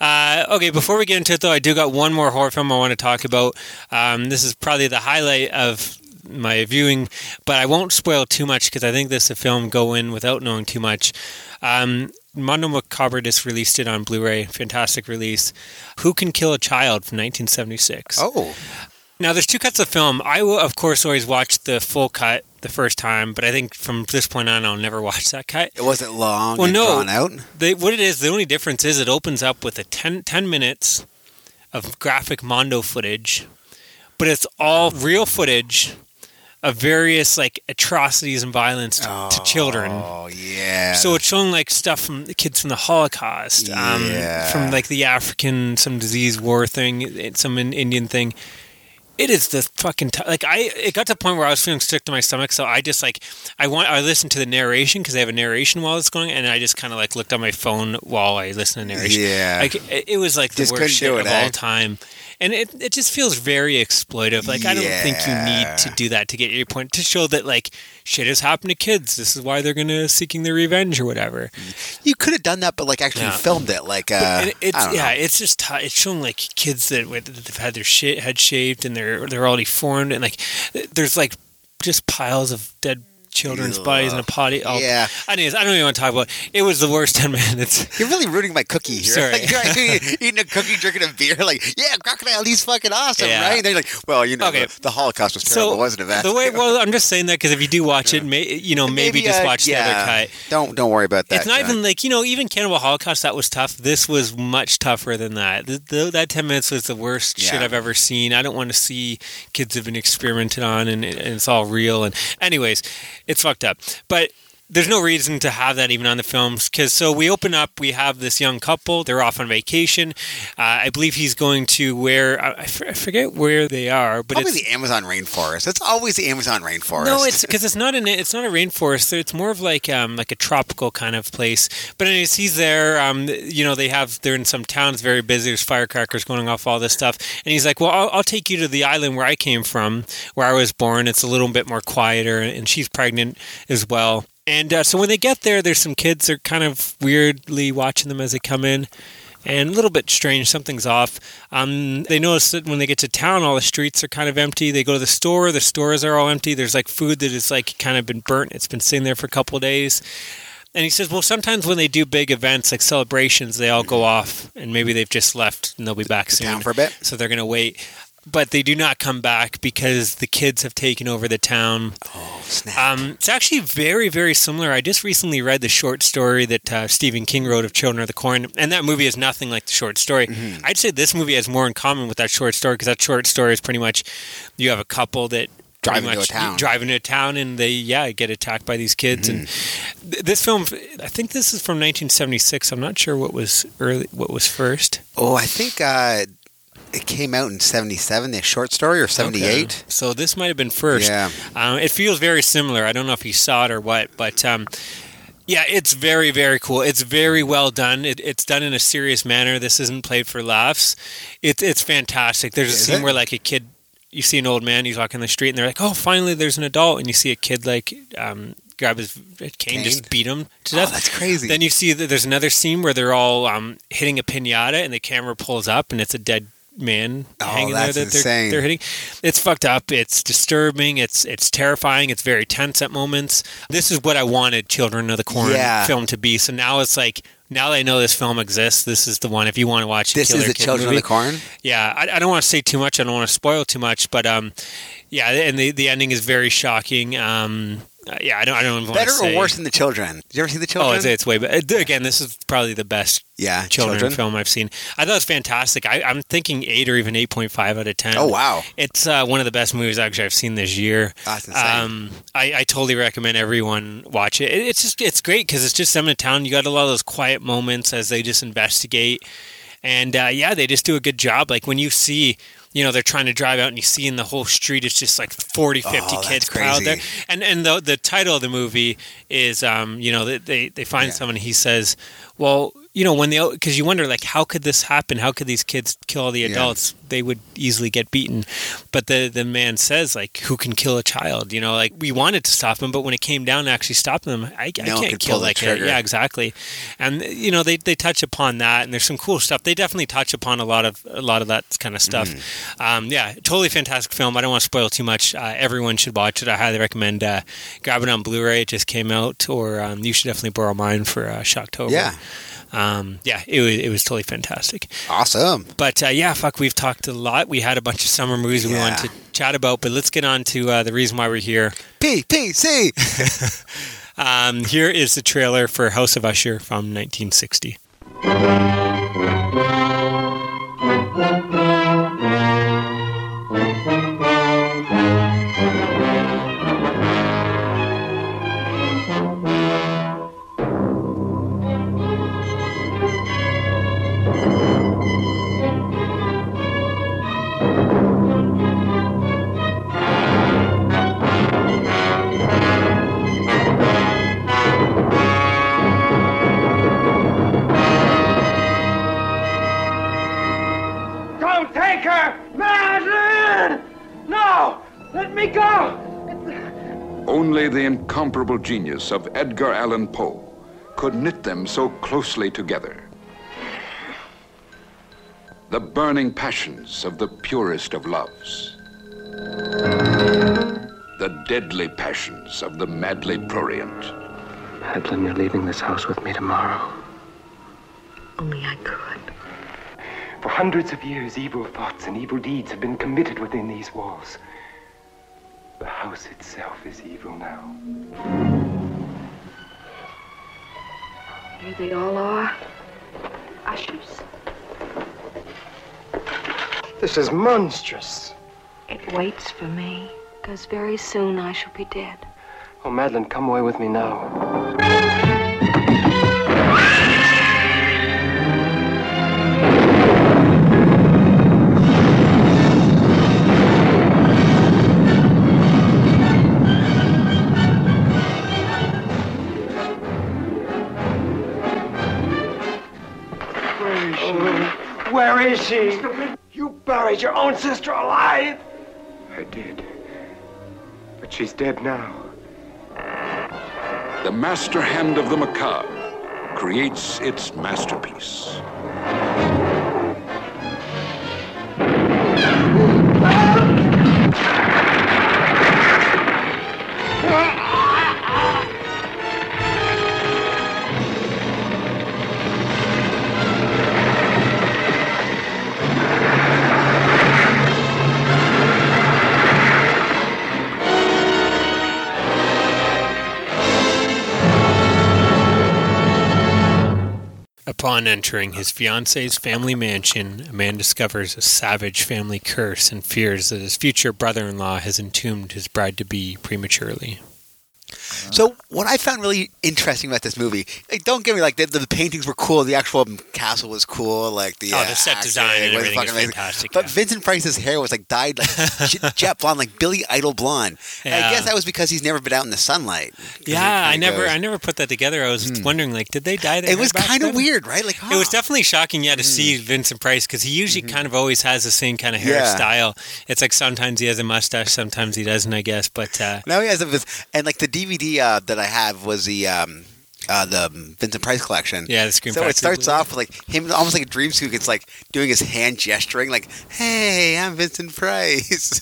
Uh, okay, before we get into it, though, I do got one more horror film I want to talk about. Um, this is probably the highlight of my viewing, but I won't spoil too much because I think this is a film go in without knowing too much. Um, Mondo Macabro just released it on Blu-ray. Fantastic release. Who Can Kill a Child from 1976. oh, Now, there's two cuts of film. I will, of course, always watch the full cut the first time, but I think from this point on, I'll never watch that cut. it wasn't long Well, no. They, what it is, the only difference is it opens up with a 10, 10 minutes of graphic Mondo footage, but it's all real footage of various like atrocities and violence to, to children. Oh yeah. So it's showing like stuff from the kids from the Holocaust, um, Yeah. from like the African some disease war thing, some Indian thing. It is the fucking t- like I. It got to the point where I was feeling sick to my stomach, so I just like I want I listened to the narration because they have a narration while it's going, and I just kind of like looked on my phone while I listened to narration. Yeah. like it, it was like the Just worst shit it, of eh? all time. And it, it just feels very exploitive. Like I don't think you need to do that to get your point to show that like shit has happened to kids. This is why they're gonna seeking their revenge or whatever. you could have done that, but like actually Yeah. filmed it. Like uh, it- it's yeah, it's just t- it's showing like kids that that have had their shit head shaved and they're they're all deformed and like there's like just piles of dead children's Ugh. bodies in a potty. all- Yeah. Anyways, I don't even want to talk about. It. it was the worst ten minutes. You're really ruining my cookie here. Sorry. Like, eating a cookie, drinking a beer. Like, yeah, crocodile, he's fucking awesome, Yeah. right? And they're like, well, you know, Okay. the, the Holocaust was terrible, So wasn't it? The way, well, I'm just saying that because if you do watch it, may, you know, maybe, just uh, watch the other cut. Don't don't worry about that. It's not John. even like you know, even Cannibal Holocaust that was tough. This was much tougher than that. The, the, that ten minutes was the worst shit I've ever seen. I don't want to see kids have been experimented on and, and it's all real. And anyways, it's fucked up. But there's no reason to have that even on the films because so we open up we have this young couple they're off on vacation uh, i believe he's going to where I forget where they are but Probably it's the Amazon rainforest. It's always the Amazon rainforest. no, it's because it's not an it's not a rainforest. It's more of like um like a tropical kind of place. But anyways, he's there. Um, you know, they have they're in some town. It's very busy. There's firecrackers going off, all this stuff. And he's like, well, I'll, I'll take you to the island where I came from, where I was born. It's a little bit more quieter, and she's pregnant as well. And uh, so when they get there, there's some kids. They're kind of weirdly watching them as they come in and a little bit strange. Something's off. Um, they notice that when they get to town, all the streets are kind of empty. They go to the store, the stores are all empty. There's like food that is like kind of been burnt. It's been sitting there for a couple of days. And he says, well, sometimes when they do big events like celebrations, they all go off, and maybe they've just left and they'll be back soon. Down for a bit. So they're going to wait. But they do not come back because the kids have taken over the town. Oh, snap. Um, it's actually very, very similar. I just recently read the short story that uh, Stephen King wrote of Children of the Corn, and that movie is nothing like the short story. Mm-hmm. I'd say this movie has more in common with that short story because that short story is pretty much you have a couple that pretty Drive into a town. drive into a town and they yeah get attacked by these kids and Mm-hmm. th- this film I think this is from 1976 I'm not sure what was early what was first oh, I think uh, it came out in '77. The short story or '78. Okay. so this might have been first Yeah. Um, it feels very similar. I don't know if you saw it or what, but um, yeah, it's very, very cool. It's very well done. It, it's done in a serious manner. This isn't played for laughs. It's it's fantastic. There's a Is scene it? where like a kid, you see an old man, he's walking the street, and they're like, "Oh, finally, there's an adult," and you see a kid like um, grab his cane, Cane? just beat him to Oh, death. that's crazy. Then you see that there's another scene where they're all um, hitting a pinata, and the camera pulls up, and it's a dead man Oh, hanging that's there that insane. they're, they're hitting. It's fucked up. It's disturbing. It's it's terrifying. It's very tense at moments. This is what I wanted Children of the Corn Yeah. film to be. So now it's like now that I know this film exists, this is the one. If you want to watch This Killer is the Children movie. of the Corn. Yeah, I, I don't want to say too much. I don't want to spoil too much, but um, yeah, and the the ending is very shocking. Um, uh, yeah, I don't I don't even Better say. or worse than the children? Did you ever see the Oh, children? it's, it's way better. Again, this is probably the best yeah, children, film I've seen. I thought it was fantastic. I, I'm thinking eight or even eight point five out of ten. Oh wow, It's uh, one of the best movies actually I've seen this year. that's insane. Um, I, I totally recommend everyone watch it. it it's just it's great because it's just them in town. You got a lot of those quiet moments as they just investigate, and uh, yeah, they just do a good job. Like when you see. You know, they're trying to drive out and you see in the whole street it's just like 40, 50 Oh, kids crowd there. And and the the title of the movie is um, you know, they they, they find Yeah. someone he says, "Well, you know, when they because you wonder like how could this happen? How could these kids kill all the Yeah. adults? They would easily get beaten." But the the man says like, "Who can kill a child?" You know, like we wanted to stop him, but when it came down to actually stop them, I, I No one can't kill that kid. Yeah, exactly. And you know, they they touch upon that, and there's some cool stuff. They definitely touch upon a lot of a lot of that kind of stuff. Mm-hmm. Um, yeah, totally fantastic film. I don't want to spoil too much. Uh, everyone should watch it. I highly recommend uh, grab it on Blu-ray. It just came out, or um, you should definitely borrow mine for uh, Shocktober. Yeah. Um, yeah, it was it was totally fantastic. awesome. But uh, yeah, fuck, we've talked a lot. We had a bunch of summer movies we wanted to chat about, but let's get on to uh, the reason why we're here. PPC. Um, here is the trailer for House of Usher from 1960. Let me go! Only the incomparable genius of Edgar Allan Poe could knit them so closely together. The burning passions of the purest of loves. The deadly passions of the madly prurient. Madeline, you're leaving this house with me tomorrow. Only I could. For hundreds of years, evil thoughts and evil deeds have been committed within these walls. The house itself is evil now. Here they all are. Ushers. This is monstrous. It waits for me, because very soon I shall be dead. Oh, Madeline, come away with me now. Where is she? You buried your own sister alive? I did. But she's dead now. The master hand of the macabre creates its masterpiece. Upon entering his fiance's family mansion, a man discovers a savage family curse and fears that his future brother in law has entombed his bride to be prematurely. So what I found really interesting about this movie, like, don't get me like the, the paintings were cool, the actual castle was cool, like the Oh, uh, the set acting design and everything is fucking amazing. fantastic, But yeah. Vincent Price's hair was like dyed like jet blonde, like Billy Idol blonde. And I guess that was because he's never been out in the sunlight. Yeah, I never, goes- I never put that together. I was wondering, like, did they dye their It was kind of weird, right? Like It was definitely shocking, yeah, to see Vincent Price because he usually kind of always has the same kind of Yeah. hairstyle. It's like sometimes he has a mustache, sometimes he doesn't, I guess. But uh, Now he has a and like the DVD uh, that I have was the um, uh, the Vincent Price collection. Yeah, the Scream So it starts off with like him, almost like a dream sequence, it's like doing his hand gesturing, like "Hey, I'm Vincent Price."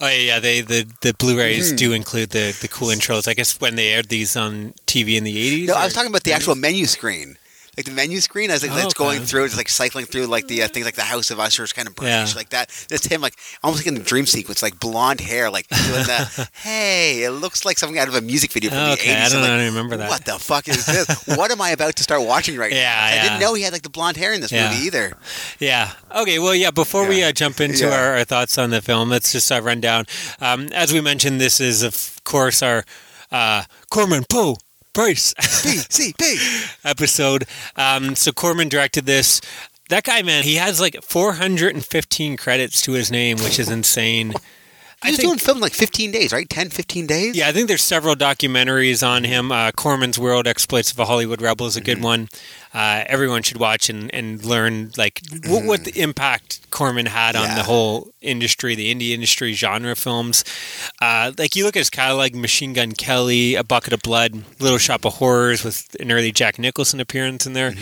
Oh yeah, yeah. They the the Blu-rays Mhm. do include the the cool intros. I guess when they aired these on TV in the eighties. no, I was talking about the actual menu screen. Like the menu screen, as like, Oh, it's going through, it's like cycling through like the uh, things like the House of Ushers kind of British, Yeah. like that. It's him, like almost like in the dream sequence, like blonde hair, like doing the. hey, it looks like something out of a music video from Oh, the okay, eighties. I don't like, know, I don't remember that. What the fuck is this? what am I about to start watching right Yeah, now? I didn't know he had like the blonde hair in this Yeah. movie either. Yeah. Okay. Well, yeah. Before we uh, jump into Yeah. our, our thoughts on the film, let's just uh, run down. Um, as we mentioned, this is of course our uh, Corman Poe Price B C B. episode. Um, so Corman directed this. That guy, man, he has like 415 credits to his name, which is insane. He was doing film like 15 days, right? 10, 15 days? Yeah, I think there's several documentaries on him. Uh, Corman's World Exploits of a Hollywood Rebel is a good one. Uh, everyone should watch and, and learn like what, what the impact Corman had on Yeah. the whole industry, the indie industry, genre films. Uh, like you look at his catalog: Machine Gun Kelly, A Bucket of Blood, Little Shop of Horrors with an early Jack Nicholson appearance in there,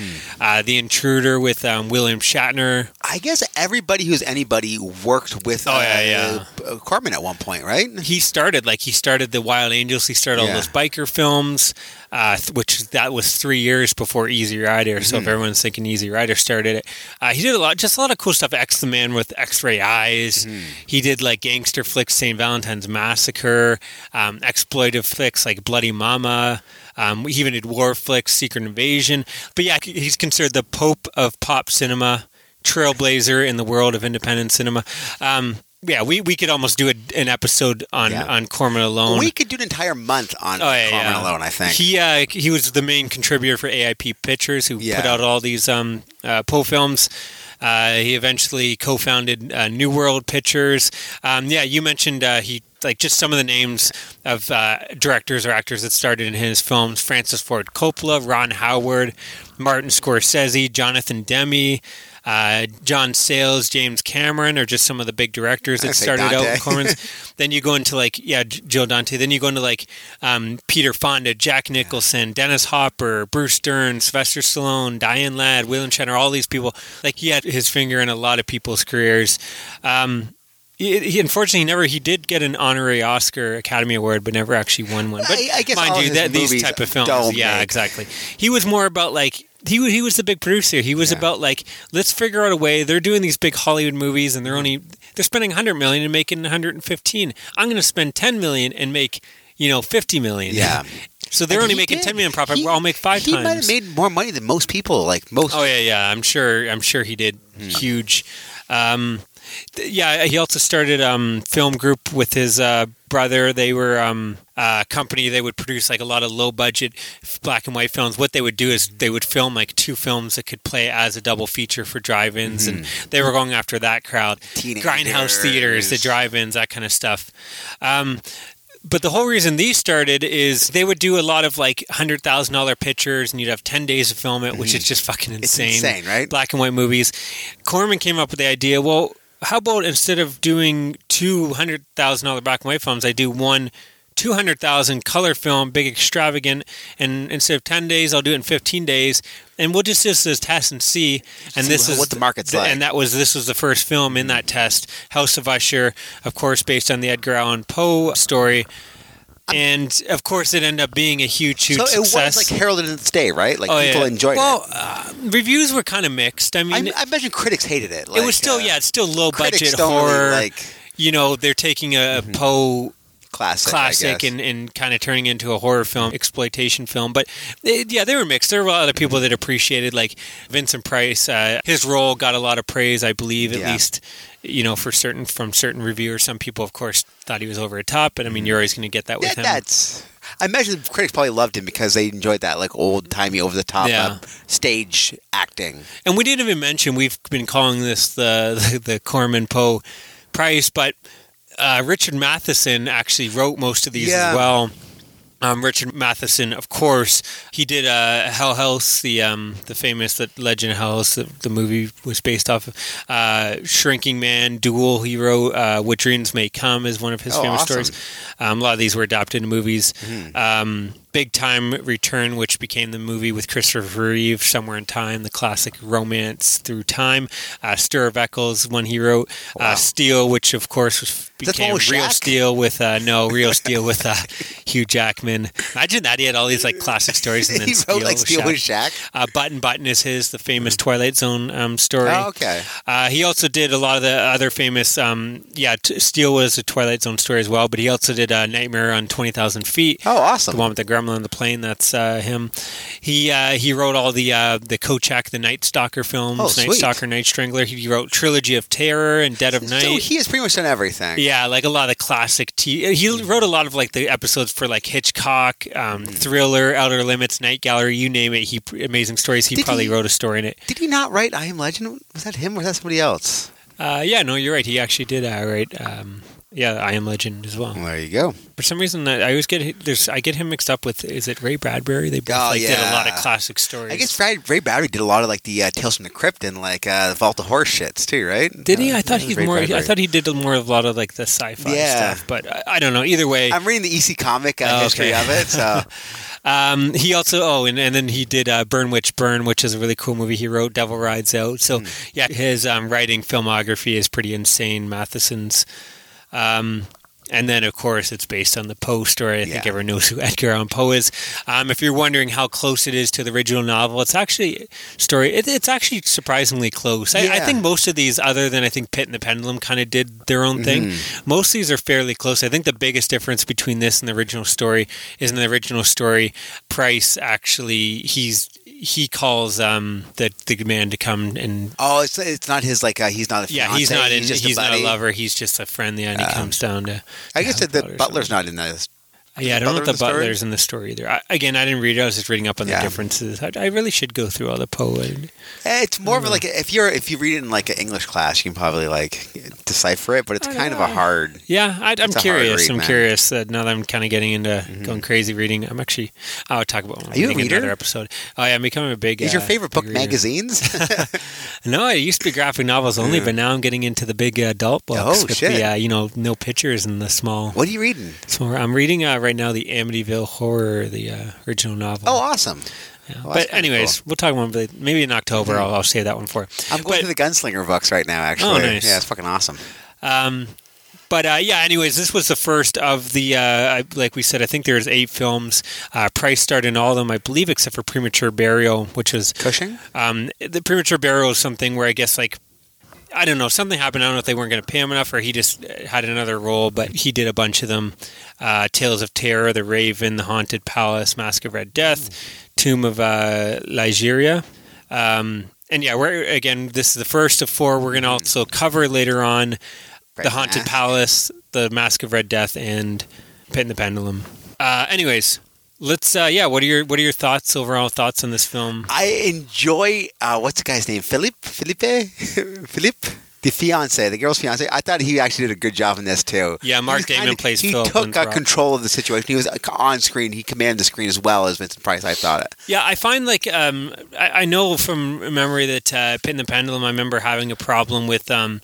uh, The Intruder with um, William Shatner. I guess everybody who's anybody worked with Oh, uh, yeah, uh, Corman at one point, right? he started like he started the Wild Angels. He started all those biker films, uh, which that was three years before Easy Rider. So Mm-hmm. if everyone's thinking Easy Rider started it, uh, he did a lot, just a lot of cool stuff. X the Man with X-ray eyes. Mm-hmm. He did like gangster flicks, St. Valentine's Massacre, um, exploitive flicks like Bloody Mama. Um, he even did war flicks, Secret Invasion. But yeah, he's considered the Pope of pop cinema, trailblazer in the world of independent cinema. Um, yeah, we, we could almost do a, an episode on Yeah. on Corman alone. We could do an entire month on Oh, yeah, Corman yeah. alone, I think. He uh, he was the main contributor for AIP Pictures, who put out all these um, uh, Poe films. Uh, he eventually co-founded uh, New World Pictures. Um, yeah, you mentioned uh, he like just some of the names of uh, directors or actors that started in his films: Francis Ford Coppola, Ron Howard, Martin Scorsese, Jonathan Demme. Uh, John Sayles, James Cameron are just some of the big directors that started out Dante. with Corman's. then you go into like yeah, Joe Dante. Then you go into like um, Peter Fonda, Jack Nicholson, Dennis Hopper, Bruce Dern, Sylvester Stallone, Diane Ladd, William Shatner, all these people. Like he had his finger in a lot of people's careers. Um, he, he unfortunately never he did get an honorary Oscar Academy Award, but never actually won one. But I- I guess mind you, that these type of films, yeah, make- exactly. He was more about like he he was the big producer. He was Yeah. about like let's figure out a way. They're doing these big Hollywood movies, and they're only they're spending 100 million and making 115. I'm going to spend 10 million and make you know 50 million. Yeah. So they're And only making did. 10 million profit. He- I'll make five he times. might have made more money than most people, like most. Oh yeah, yeah. I'm sure. I'm sure he did Hmm. huge. Um, yeah, he also started um, film group with his uh, brother. They were um, a company. They would produce like a lot of low budget black and white films. What they would do is they would film like two films that could play as a double feature for drive-ins, and they were going after that crowd. Teenagers. Grindhouse theaters, the drive-ins, that kind of stuff. Um, but the whole reason these started is they would do a lot of like hundred thousand dollar pictures, and you'd have ten days to film it, which is just fucking Mm-hmm. It's insane. insane, right? Black and white movies. Corman came up with the idea. Well, how about instead of doing two hundred thousand dollar black and white films, I do one. 200,000 color film, big extravagant, and instead of 10 days, I'll do it in 15 days, and we'll just do this test and see. And See this what- is what the market's th- like. And that was this was the first film in that test, House of Usher, of course, based on the Edgar Allan Poe story. And of course, it ended up being a huge, huge so it success. was like heralded in its day, right? Like Oh, people yeah. enjoyed well, it. uh, reviews were kind of mixed. I mean, I, I imagine critics hated it. it was still uh, yeah, it's still low budget don't really horror. like Mm-hmm. you know, they're taking a, a Poe classic, classic and, and kind of turning it into a horror film, exploitation film. But it, yeah, they were mixed. There were a lot of people that appreciated, like Vincent Price. Uh, his role got a lot of praise, I believe, at Yeah. least. You know, for certain from certain reviewers, some people, of course, thought he was over the top. But I mean, you're always going to get that with. Yeah, him. that's. I imagine the critics probably loved him because they enjoyed that like old timey, over the top Yeah. uh, stage acting. And we didn't even mention we've been calling this the the, the Corman Poe Price, but uh, Richard Matheson actually wrote most of these Yeah. as well. Um, Richard Matheson, of course, he did uh, Hell House, the um, the famous the Legend of Hell House, the, the movie was based off of. Uh, Shrinking Man, Duel, he wrote uh, What Dreams May Come is one of his Oh, famous awesome. stories. Um, a lot of these were adapted into movies. Mm-hmm. Bid Time Return, which became the movie with Christopher Reeve, Somewhere in Time, the classic romance through time. Uh, Stir of Echoes, one he wrote. Uh, Steel, which of course was, That's the one became with Real Shaq? Steel with uh, no Real Steel with uh, Hugh Jackman. Imagine that he had all these like classic stories and then he Steel wrote like with Steel Shaq. with Shaq. Uh, Button Button is his, the famous Twilight Zone um, story. Oh, okay. Uh, he also did a lot of the other famous, um, yeah, t- Steel was a Twilight Zone story as well, but he also did uh, Nightmare on 20,000 Feet. Oh, awesome. The one with the gremlin on the plane, that's uh, him. He uh, he wrote all the uh, the Kolchak, the Night Stalker films, Oh, Night. Stalker, Night Strangler. He wrote Trilogy of Terror and Dead of Night. So he has pretty much done everything. Yeah, like a lot of classic. T- he wrote a lot of like the episodes for like Hitchcock, um, Hmm. Thriller, Outer Limits, Night Gallery, you name it. He amazing stories. He Did probably he- wrote a story in it. Did he not write I Am Legend? Was that him or was that somebody else? Uh, yeah, no, you're right. He actually did uh, write. Um, yeah, I Am Legend as well. Well, there you go. For some reason, I I always get there's I get him mixed up with is it Ray Bradbury? They both Oh, like, did a lot of classic stories. I guess Ray, Ray Bradbury did a lot of like the uh, Tales from the Crypt and like uh, the Vault of Horror shits too, right? did he? Uh, I thought that he's more. I thought he did more of a lot of like the sci-fi Yeah. stuff, but I, I don't know. Either way, I'm reading the EC comic uh, Oh, history okay. of it, so Um, he also oh, and, and then he did uh, Burn Witch Burn, which is a really cool movie. He wrote Devil Rides Out. So Hmm. yeah, his um, writing filmography is pretty insane. Matheson's. Um, and then, of course, it's based on the Poe story. I think Yeah. everyone knows who Edgar Allan Poe is. Um, if you're wondering how close it is to the original novel, it's actually story. It, it's actually surprisingly close. I, I think most of these, other than I think Pit and the Pendulum, kind of did their own thing. Mm-hmm. Most of these are fairly close. I think the biggest difference between this and the original story is in the original story, Price actually he's he calls um the the man to come and oh, it's it's not his like uh, he's not a yeah he's not in just he's, a not a lover he's just a friend yeah and he Uh, comes down to I guess that the butler's something. not in this. Yeah I don't know if the the butler's in the story either I, again I didn't read it I was just reading up on the differences I, I really should go through all the Poe and- Eh, It's more of a, like if you're if you read it in like an English class, you can probably like decipher it, but it's I kind of a hard. Yeah, I, I'm It's a hard curious. read, I'm man. Mm-hmm. curious. that now that I'm kind of getting into going crazy reading, I'm actually. I'll talk about. Are you a in reader? Another episode. Oh yeah, I'm becoming a big. Is your uh, favorite book reader. magazines? No, it used to be graphic novels only, but now I'm getting into the big adult books Oh, with shit. the uh, you know no pictures and the small. what are you reading? small I'm reading uh, right now the Amityville Horror, the uh, original novel. Oh, awesome! Yeah. well, but anyways, we'll talk about it maybe in October. Mhm. I'll, I'll save that one for. I'm going But- through the Gunslinger books right now. Actually, Oh, nice. yeah, it's fucking awesome. Um, but uh, yeah, anyways, this was the first of the, uh, like we said, I think there's eight films. Uh, Price starred in all of them, I believe, except for Premature Burial, which was Cushing. um, the Premature Burial is something where I guess like. I don't know. Something happened. I don't know if they weren't going to pay him enough, or he just had another role. But he did a bunch of them: uh, Tales of Terror, The Raven, The Haunted Palace, Mask of Red Death, Tomb of uh, Ligeia. Um, and yeah, we're again. This is the first of four. We're going to also cover later on Red the Haunted Mask. Palace, the Mask of Red Death, and Pit and the Pendulum. Uh, anyways, let's. Uh, yeah, what are your what are your thoughts? Overall thoughts on this film? I enjoy uh, what's the guy's name? Philippe. Philippe. Philippe. The fiance, the girl's fiance. I thought he actually did a good job in this too. Yeah, Mark Damon kinda- plays He Philip took uh, control of the situation. He was uh, on screen. He commanded the screen as well as Vincent Price. I thought it. Yeah, I find like um, I, I know from memory that uh, Pit and the Pendulum. I remember having a problem with um,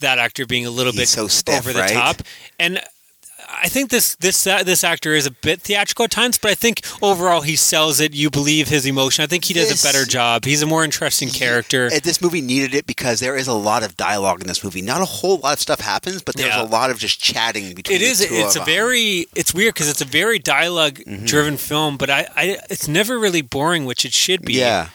that actor being a little He's bit so stiff, over the right? top, and I think this this uh, this actor is a bit theatrical at times, but I think overall he sells it. You believe his emotion. I think he does This- a better job. He's a more interesting character. Uh, This movie needed it because there is a lot of dialogue in this movie. Not a whole lot of stuff happens, but there's Yeah. a lot of just chatting between. It is. It's a very. It's weird because it's a very dialogue-driven film, but I, I. It's never really boring, which it should be. Yeah,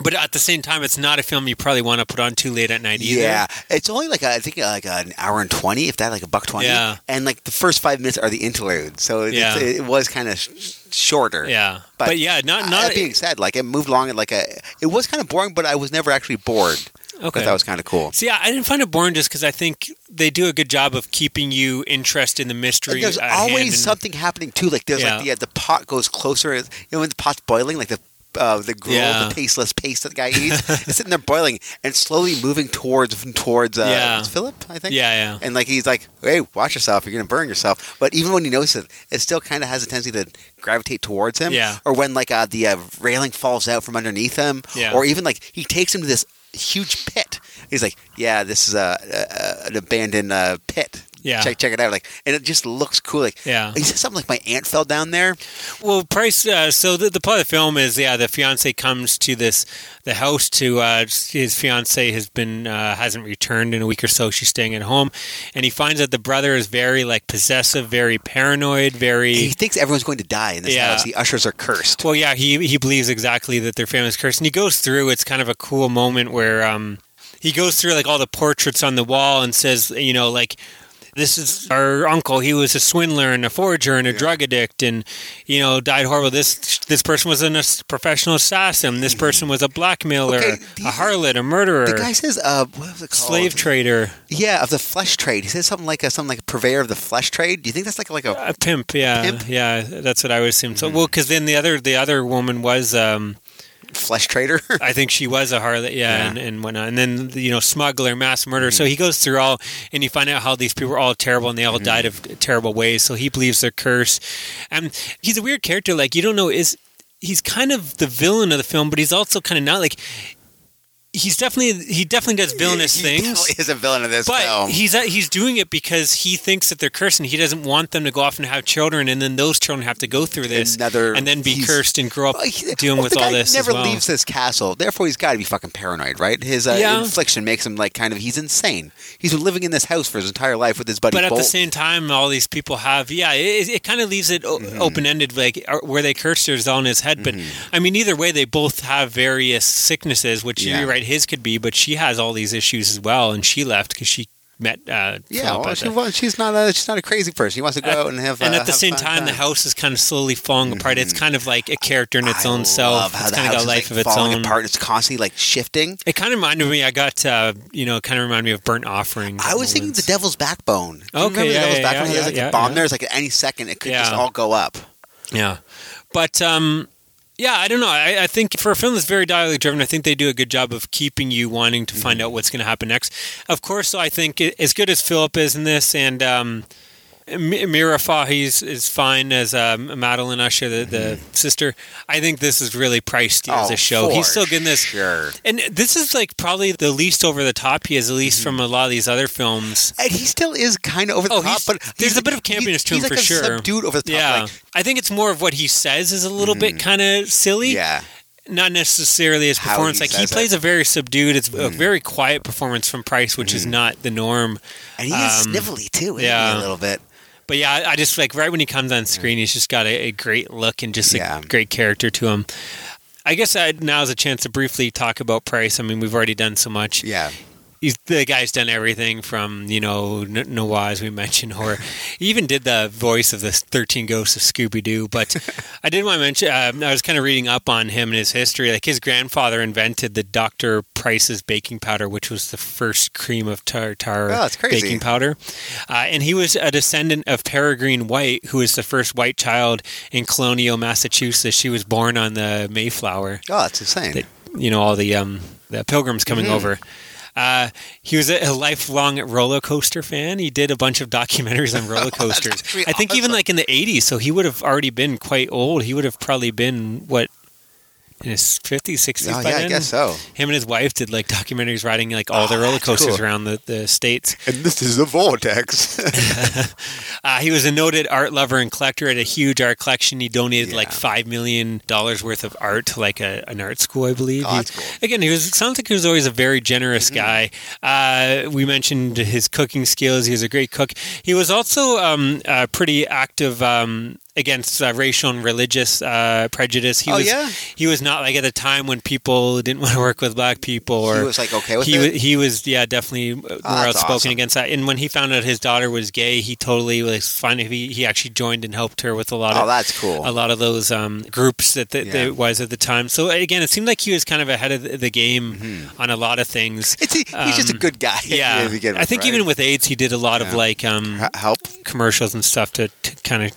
But at the same time, it's not a film you probably want to put on too late at night either. yeah. It's only like a, I think like an hour and twenty, if that, like a buck twenty. Yeah. and like the first five minutes are the interlude, so Yeah. it was kind of sh- shorter. Yeah. But, But, yeah, not not that being said, like it moved along at like a. It was kind of boring, but I was never actually bored. okay. That was kind of cool. See, I didn't find it boring just because I think they do a good job of keeping you interested in the mystery. And there's always and- something happening too. Like there's Yeah. like the uh, the pot goes closer. You know when the pot's boiling, like the uh, the gruel, Yeah. the tasteless paste that the guy eats, it's sitting there boiling and slowly moving towards towards uh, Yeah. it's Philip, I think. Yeah, yeah. And like he's like, "Hey, watch yourself! You're gonna burn yourself." But even when he knows it, it still kind of has a tendency to gravitate towards him. Yeah. Or when like uh, the uh, railing falls out from underneath him. Yeah. Or even like he takes him to this huge pit. He's like, "Yeah, this is a, a, a an abandoned uh, pit." Yeah. check check it out. Like, and it just looks cool. Like, Yeah. he said something like my aunt fell down there. Well, Price. Uh, so the, the plot of the film is, yeah, the fiance comes to this the house to uh, his fiance has been uh, hasn't returned in a week or so. She's staying at home, and he finds that the brother is very like possessive, very paranoid, very. He thinks everyone's going to die in this Yeah. house. The ushers are cursed. Well, yeah, he he believes exactly that their family's cursed, and he goes through. It's kind of a cool moment where um, he goes through like all the portraits on the wall and says, you know, like this is our uncle. He was a swindler and a forger and a drug addict, and you know, died horrible. This this person was a professional assassin. This person was a blackmailer, Okay, a harlot, a murderer, The guy says, uh, what was it called? slave trader, Yeah, of the flesh trade. He says something like a, something like a purveyor of the flesh trade. Do you think that's like like a a pimp. Yeah, Pimp? yeah, that's what I would assume. So, well, because then the other the other woman was. Um, flesh trader? I think she was a harlot, yeah, Yeah. And, and whatnot. And then you know, smuggler, mass murder. So mm-hmm. he goes through all, and you find out how these people are all terrible, and they all mm-hmm. died of terrible ways. So he believes they're cursed. And he's a weird character. Like you don't know is he's kind of the villain of the film, but he's also kind of not like. He's definitely he definitely does villainous he things. is a villain of this But film. he's he's doing it because he thinks that they're cursed, and he doesn't want them to go off and have children, and then those children have to go through this, Another- and then be cursed and grow up Well, he- dealing well, with all this. Never well. leaves this castle. Therefore, he's got to be fucking paranoid, right? His uh, Yeah. infliction makes him like kind of he's insane. He's been living in this house for his entire life with his buddy. but at Bolt. the same time, all these people have, yeah, it, it kind of leaves it Mm-hmm. open ended, like where they cursed is all in his head. But I mean, either way, they both have various sicknesses, which Yeah. you're right, his could be, but she has all these issues as well, and she left because she met. Uh, yeah, well, she, wa- she's not a she's not a crazy person. She wants to go out and have and uh, at the same fun time, the house is kind of slowly falling apart. It's kind of like a character in its Mm-hmm. I own self. how It's the kind of got a life like, of its own. apart. It's constantly like shifting. It kind of reminded me. I got, uh, you know, it kind of reminded me of Burnt Offering. I was thinking the. Devil's Backbone. Do you Okay, remember the Devil's yeah, Backbone? yeah, There's like yeah, a bomb yeah. there. It's like at any second it could just all go up. Yeah, but um, yeah, I don't know. I, I think for a film that's very dialogue driven, I think they do a good job of keeping you wanting to Mm-hmm. find out what's going to happen next. Of course, I think it- as good as Philip is in this, and um, Myrna Fahey's is fine as um, Madeline Usher, the, the sister. I think this is really priced as Mm-hmm. Oh, a show. He's still getting this. Sure. And this is like probably the least over the top he is, at least Mm-hmm. from a lot of these other films. And he still is kind of over the Oh, top, but there's a bit of campiness to him like for a sure. Subdued over the top. Yeah, Like, I think it's more of what he says is a little bit kind of silly. yeah. Not necessarily his performance. he like he plays it. a very subdued, it's a very quiet performance from Price, which is not the norm. And he is Um, snivelly too, yeah. a little bit. But yeah, I I just like right when he comes on screen, he's just got a, a great look and just a Yeah. great character to him. I guess I, now is a chance to briefly talk about Price. I mean, we've already done so much. Yeah. He's the guy's done everything from you know N- Noah as we mentioned, or he even did the voice of the Thirteen Ghosts of Scooby Doo. But I did want to mention um, I was kind of reading up on him and his history. Like his grandfather invented the Dr. Price's baking powder, which was the first cream of tartar Oh, baking powder, uh, and he was a descendant of Peregrine White, who was the first white child in colonial Massachusetts. She was born on the Mayflower Oh, that's insane. that you know all the um the pilgrims coming Mm-hmm. over. Uh, he was a, a lifelong roller coaster fan. He did a bunch of documentaries on roller coasters. I think even like in the '80s, so he would have already been quite old. He would have probably been what in his 50s, 60s. oh, yeah, I guess so. Him and his wife did like documentaries riding like all the Oh, roller coasters cool. around the, the states. And this is the vortex. Uh, he was a noted art lover and collector. at a huge art collection. He donated like five million dollars worth of art to like a, an art school, I believe. Oh, He- cool. Again, he was sounds like he was always a very generous guy. Uh, we mentioned his cooking skills. He was a great cook. He was also um, uh, pretty active. Um, Against uh, racial and religious uh, prejudice, he Oh, was yeah? he was not like at the time when people didn't want to work with black people, or he was like okay with he it. was he was yeah definitely more that's outspoken awesome. against that. And when he found out his daughter was gay, he totally was fine. He he actually joined and helped her with a lot oh, of that's cool. a lot of those um, groups that, that Yeah. there was at the time. So again, it seemed like he was kind of ahead of the- game on a lot of things. It's he's just a um, good guy. Yeah, I think right? even with AIDS, he did a lot of like um, help. commercials and stuff to, to kind of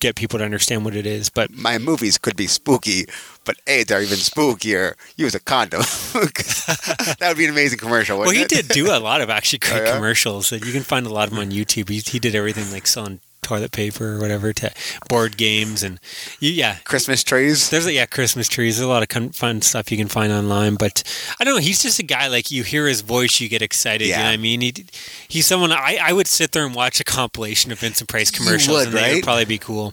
get people to understand what it is. But My movies could be spooky, but AIDS are even spookier. Use a condom. that would be an amazing commercial. well, he it? did do a lot of actually great Oh, yeah? commercials. You can find a lot of them on YouTube. He, he did everything like selling toilet paper or whatever to board games and you, yeah. Christmas trees. There's a, yeah Christmas trees. There's a lot of fun stuff you can find online, but I don't know. He's just a guy like you hear his voice, you get excited. You know Yeah. what I mean? He, he's someone I, I would sit there and watch a compilation of Vincent Price commercials, would, and they right? would probably be cool.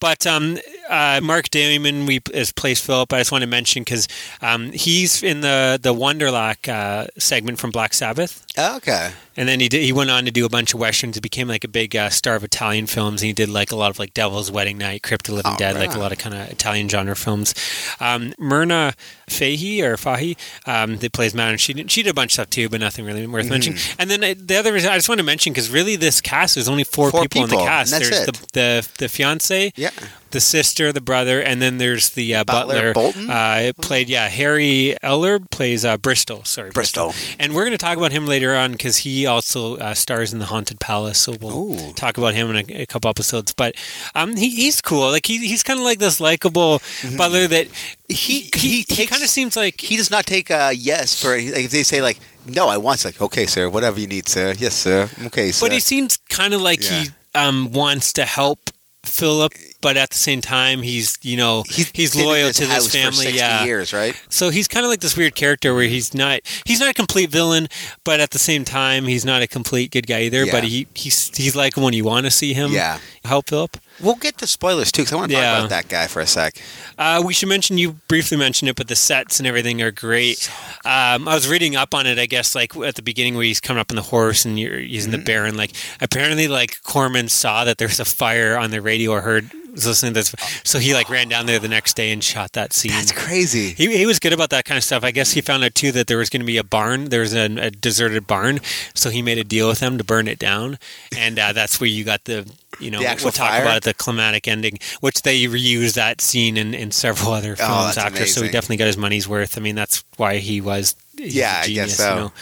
But um, uh, Mark Damon, we as plays Philip. I just want to mention because um, he's in the the Wurdalak uh, segment from Black Sabbath. Oh, okay. And then he did, he went on to do a bunch of westerns. He became like a big uh, star of Italian films. And he did like a lot of like Devil's Wedding Night, Crypt of the Living Oh, Dead, like a lot of kind of Italian genre films. Um, Myrna Fahey or Fahy, um, that plays Madam. She did, she did a bunch of stuff too, but nothing really worth mentioning. And then uh, the other reason I just want to mention because really this cast is only four, Four people, in the cast. There's it. the the the fiance, Yeah. the sister, the brother, and then there's the uh, Butler. Bolton? Uh, it played yeah Harry Eller plays uh, Bristol. Sorry, Bristol. and we're going to talk about him later on because he also uh, stars in the Haunted Palace. So we'll Ooh. talk about him in a, a couple episodes. But um, he, he's cool. Like he, he's kind of like this likable butler that he he, he, takes- kind of seems like He does not take a yes for like, if they say like no, I want. It's like okay, sir, whatever you need, sir. Yes, sir. Okay, sir. But he seems kind of like he um, wants to help Philip, but at the same time, he's you know he's, in loyal to this for family. 60 yeah, years, right? So he's kind of like this weird character where he's not he's not a complete villain, but at the same time, he's not a complete good guy either. Yeah. But he he's he's like when you want to see him. Yeah. help Philip. We'll get to spoilers too, because I want to Yeah. talk about that guy for a sec. Uh, we should mention you briefly mentioned it, but the sets and everything are great. Um, I was reading up on it. I guess like at the beginning where he's coming up on the horse and you're using Mm-hmm. the Baron. Like apparently, like Corman saw that there's a fire on the radio or heard was listening to this, so he like ran down there the next day and shot that scene. That's crazy. He, he was good about that kind of stuff. I guess he found out too that there was going to be a barn. There was a, a deserted barn, so he made a deal with them to burn it down, and uh, that's where you got the you know we'll talk fire? about it, the climatic ending, which they reused that scene in, in several other films Oh, after. So he definitely got his money's worth. I mean, that's why he was Yeah, a I genius, guess so. You know?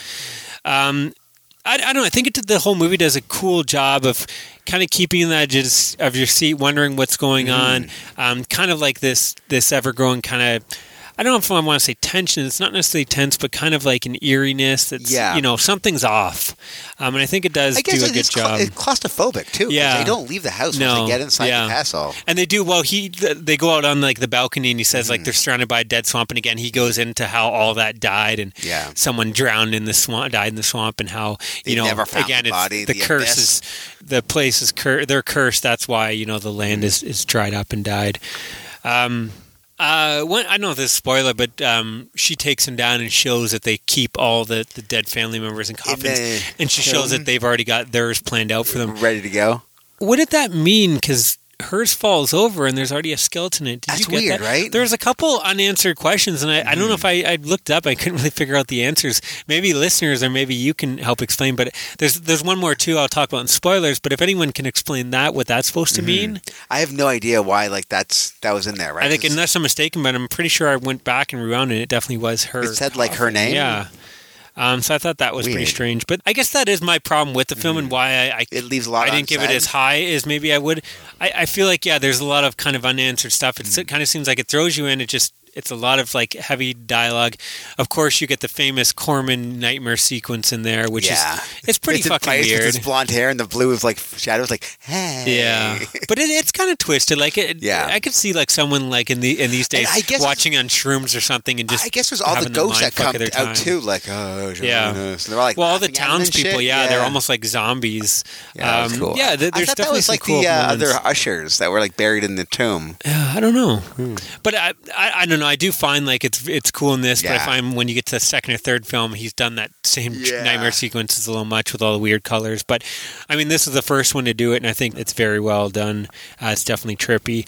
Um, I, I don't know. I think it, did- the whole movie does a cool job of kind of keeping that just of your seat, wondering what's going Mm. on. Um, kind of like this this ever growing kind of. I don't know if I want to say tension. It's not necessarily tense, but kind of like an eeriness. That's Yeah. you know something's off, um, and I think it does do a good it's, cla- job. it's claustrophobic too. Yeah. they don't leave the house No, once they get inside yeah. the castle. And they do well. He they go out on like the balcony, and he says Mm-hmm. like they're surrounded by a dead swamp. And again, he goes into how all that died, and Yeah. someone drowned in the swamp, died in the swamp, and how They you know never found again the it's body, the, the curse is the place is cur- they're cursed. That's why you know the land is is dried up and died. Um, uh, one, I don't know if this is a spoiler, but um, she takes him down and shows that they keep all the, the dead family members in coffins, and she shows that they've already got theirs planned out for them Ready to go. what did that mean? Because hers falls over and there's already a skeleton in it. Did That's you get weird, that? right? Mm-hmm. There's a couple unanswered questions, and I, I don't know if I, I looked up. I couldn't really figure out the answers. Maybe listeners or maybe you can help explain. But there's there's one more too. I'll talk about in spoilers. But if anyone can explain that, what that's supposed to mean, I have no idea why like that's that was in there, Mm-hmm. right? I think unless I'm mistaken, but I'm pretty sure I went back and rewound and it definitely was her. it said like her name. yeah. Um, so I thought that was pretty strange, but I guess that is my problem with the film and why I, I It leaves a lot I didn't give it as high as maybe I would. I, I feel like yeah, there's a lot of kind of unanswered stuff. It's, Mm. It kind of seems like it throws you in. It just it's a lot of like heavy dialogue. Of course, you get the famous Corman nightmare sequence in there, which yeah, is it's pretty It's fucking with weird. Blonde hair and the blue is like shadows. Like hey, Yeah, but it, it's kind of twisted. Like, it, Yeah. I could see like someone like in the in these days I guess watching on shrooms or something, and just I guess there's all the ghosts that come out too. Like oh, Yeah. yeah. So they're all like well, all the laughing at 'em and townspeople, shit. yeah, they're almost like zombies. Yeah, Um, cool. yeah, th- I there's thought that was like cool the uh, other ushers that were like buried in the tomb. Yeah, I don't know, but I, I I don't know. I do find like it's it's cool in this, but I Yeah. find when you get to the second or third film, he's done that same Yeah. nightmare sequences a little much with all the weird colors. But I mean, this is the first one to do it, and I think it's very well done. Uh, it's definitely trippy.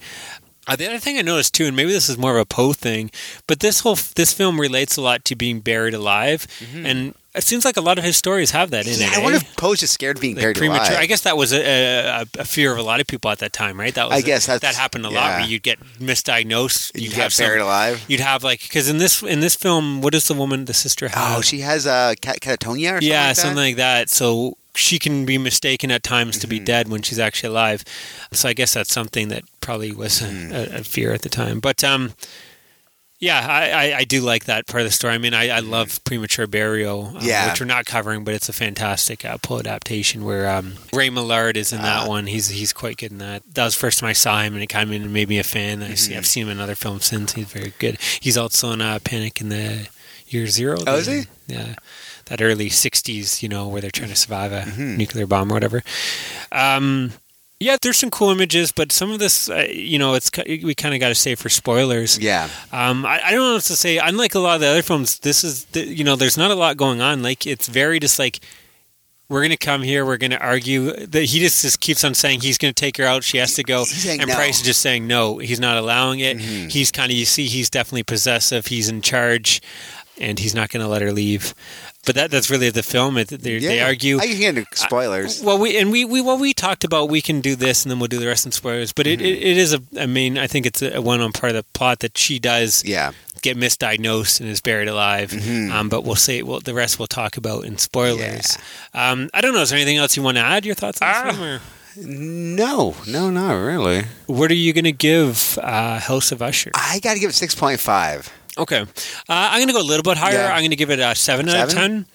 Uh, the other thing I noticed too, and maybe this is more of a Poe thing, but this whole this film relates a lot to being buried alive, and it seems like a lot of his stories have that in Mm-hmm. Yeah, it. I wonder eh? if Poe's just scared of being Like buried premature. alive. I guess that was a, a, a fear of a lot of people at that time, right? That was I guess that happened a lot. Where you'd get misdiagnosed. you You'd get have some- buried alive. You'd have like because in this in this film, what does the woman, the sister have? Oh, she has a cat- catatonia or something yeah, like that? something like that. So she can be mistaken at times to be Mm-hmm. dead when she's actually alive. So I guess that's something that probably was a, Mm. a, a fear at the time. But um, Yeah, I, I, I do like that part of the story. I mean, I, I love premature burial, um, Yeah. which we're not covering, but it's a fantastic uh, Poe adaptation where um, Ray Milland is in that Ah. one. He's he's quite good in that. That was the first time I saw him, and it kind of made me a fan. I Mm-hmm. see, I've seen him in other films since. He's very good. He's also in uh, Panic in the Year Zero. Oh, is he? Yeah, that early '60s, you know, where they're trying to survive a Mm-hmm. nuclear bomb or whatever. Um, yeah, there's some cool images, but some of this, uh, you know, it's we kind of got to say for spoilers. Yeah. Um, I, I don't know what to say. Unlike a lot of the other films, this is the, you know, there's not a lot going on. Like it's very just like we're gonna come here, we're gonna argue. That he just, just keeps on saying he's gonna take her out. She has to go, and no. Price is just saying no. He's not allowing it. Mm-hmm. He's kind of you see, he's definitely possessive. He's in charge, and he's not gonna let her leave. But that that's really the film. It, they, they argue. I can get into spoilers. Well, we and we, we what we talked about, we can do this, and then we'll do the rest in spoilers. But it, it, it is a, I mean, I think it's a, a one-on part of the plot that she does yeah. get misdiagnosed and is buried alive. Um, but we'll say well, the rest we'll talk about in spoilers. Um, I don't know. Is there anything else you want to add? Your thoughts on Ah. the film? Or No, no, not really. what are you going to give uh, House of Usher? I got to give it 6.5. Okay, uh, I'm going to go a little bit higher. Yeah. I'm going to give it a seven, out of ten.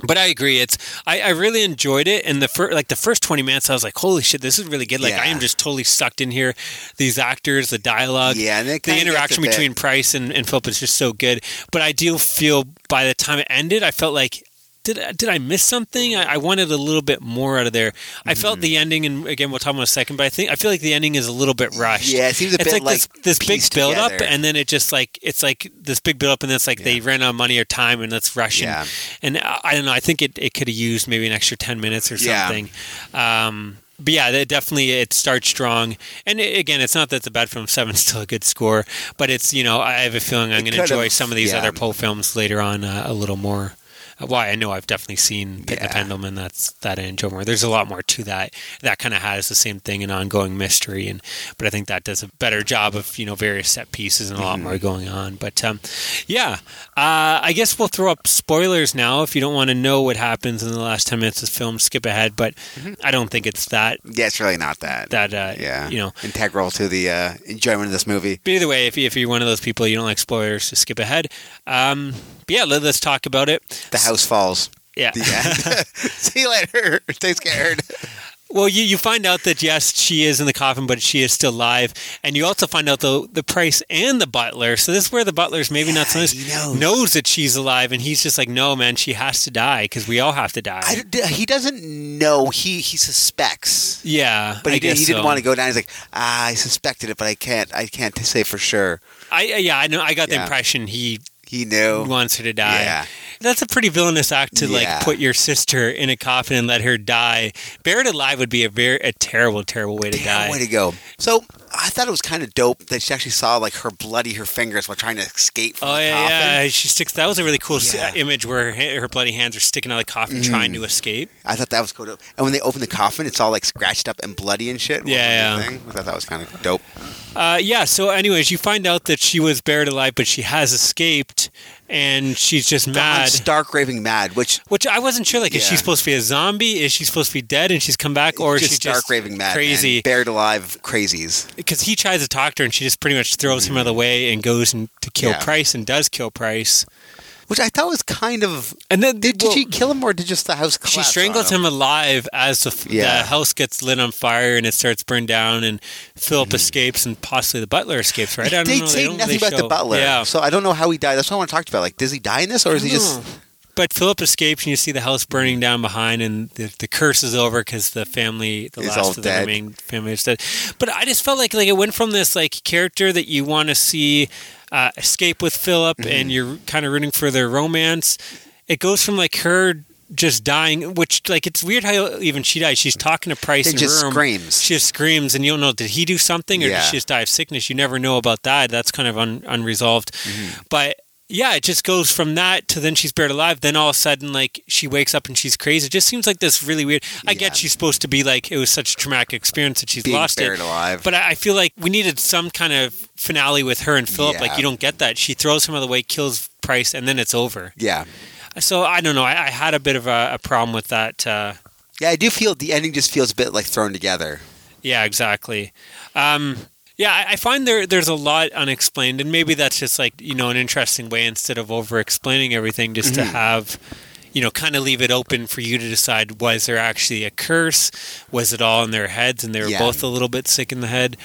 But I agree. It's I, I really enjoyed it, and the first like the first twenty minutes, I was like, "Holy shit, this is really good!" Like Yeah. I am just totally sucked in here. These actors, the dialogue, Yeah, and the interaction between Price and, and Philip is just so good. But I do feel by the time it ended, I felt like did did I miss something? I, I wanted a little bit more out of there. I Mm-hmm. felt the ending, and again, we'll talk about in a second. But I think I feel like the ending is a little bit rushed. Yeah, it seems a it's bit like, this, like this big pieced build up, and then it just like it's like this big build up, and then it's like they ran out of money or time, and let's rush Yeah. and and I I don't know. I think it, it could have used maybe an extra ten minutes or Yeah. something. Um, but yeah, it definitely it starts strong. And again, it's not that the a bad film. seven is still a good score, but it's you know I have a feeling I'm going to enjoy some of these yeah. other Poe films later on uh, a little more. Why I know I've definitely seen Pit the Yeah. Pendulum, and that's that I enjoy more. There's a lot more to that. That kind of has the same thing, an ongoing mystery, and but I think that does a better job of you know various set pieces and a Mm-hmm. lot more going on. But um, yeah, uh, I guess we'll throw up spoilers now. If you don't want to know what happens in the last ten minutes of the film, skip ahead. But I don't think it's that Yeah, it's really not that. that uh, yeah. you know. Integral to the uh, enjoyment of this movie. But either way, if, you, if you're one of those people you don't like spoilers, just skip ahead. Um, yeah, let, us talk about it. The house falls. Yeah. See you later. Stay scared. Well, you, you find out that yes, she is in the coffin, but she is still alive, and you also find out the the price and the butler. So this is where the butler's maybe not so Yeah, nice, knows. knows that she's alive, and he's just like, no, man, she has to die because we all have to die. I he doesn't know. He he suspects, yeah, but he, did, he didn't so. want to go down. He's like, ah, I suspected it, but I can't. I can't say for sure. I yeah, I know. I got the Yeah. impression he He knew. wants her to die. Yeah. That's a pretty villainous act to Yeah. like put your sister in a coffin and let her die. Buried alive would be a very a terrible, terrible way to Damn die. way to go. So I thought it was kind of dope that she actually saw like her bloody her fingers while trying to escape from Oh the yeah, coffin. yeah. She sticks. That was a really cool Yeah. Mm. image where her, her bloody hands are sticking out of the coffin, trying to escape. I thought that was cool. And when they open the coffin, it's all like scratched up and bloody and shit. Yeah, yeah. thing? I thought that was kind of dope. Uh, yeah. So, anyways, you find out that she was buried alive, but she has escaped, and she's just mad. stark raving mad, which Which I wasn't sure. Like, is she supposed to be a zombie? Is she supposed to be dead and she's come back, or is she just she stark just raving mad, crazy? man. buried alive crazies. because he tries to talk to her and she just pretty much throws him out of the way and goes and to kill Yeah. Price and does kill Price. Which I thought was kind of. And then Did, well, did she kill him or did just the house collapse? she strangles on him alive as the, Yeah. the house gets lit on fire and it starts burning down and Philip mm-hmm. escapes and possibly the butler escapes. Right? I don't They know. say don't nothing about the butler, Yeah. so I don't know how he died. That's what I want to talk about. Like, does he die in this, or is he just? But Philip escapes, and you see the house burning down behind, and the, the curse is over because the family, the Is last of the remaining family is dead. But I just felt like like it went from this like character that you want to see uh, escape with Philip, Mm-hmm. and you're kind of rooting for their romance. It goes from like her just dying, which like it's weird how even she dies. She's talking to Price It in just room. screams. She just screams, and you don't know did he do something or Yeah. did she just die of sickness? You never know about that. That's kind of un- unresolved. Mm-hmm. But yeah, it just goes from that to then she's buried alive. Then all of a sudden, like she wakes up and she's crazy. It just seems like this really weird. I Yeah. get she's supposed to be like it was such a traumatic experience that she's Being lost buried it. alive. But I I feel like we needed some kind of finale with her and Philip. Yeah. Like you don't get that. She throws him out of the way, kills Price, and then it's over. Yeah, So I don't know. I, I had a bit of a, a problem with that. Uh, yeah. I do feel the ending just feels a bit like thrown together. Yeah, exactly. Um, Yeah, I, I find there there's a lot unexplained, and maybe that's just like you know an interesting way instead of over explaining everything, just to mm-hmm. have you know kind of leave it open for you to decide was there actually a curse, was it all in their heads, and they were Yeah. both a little bit sick in the head.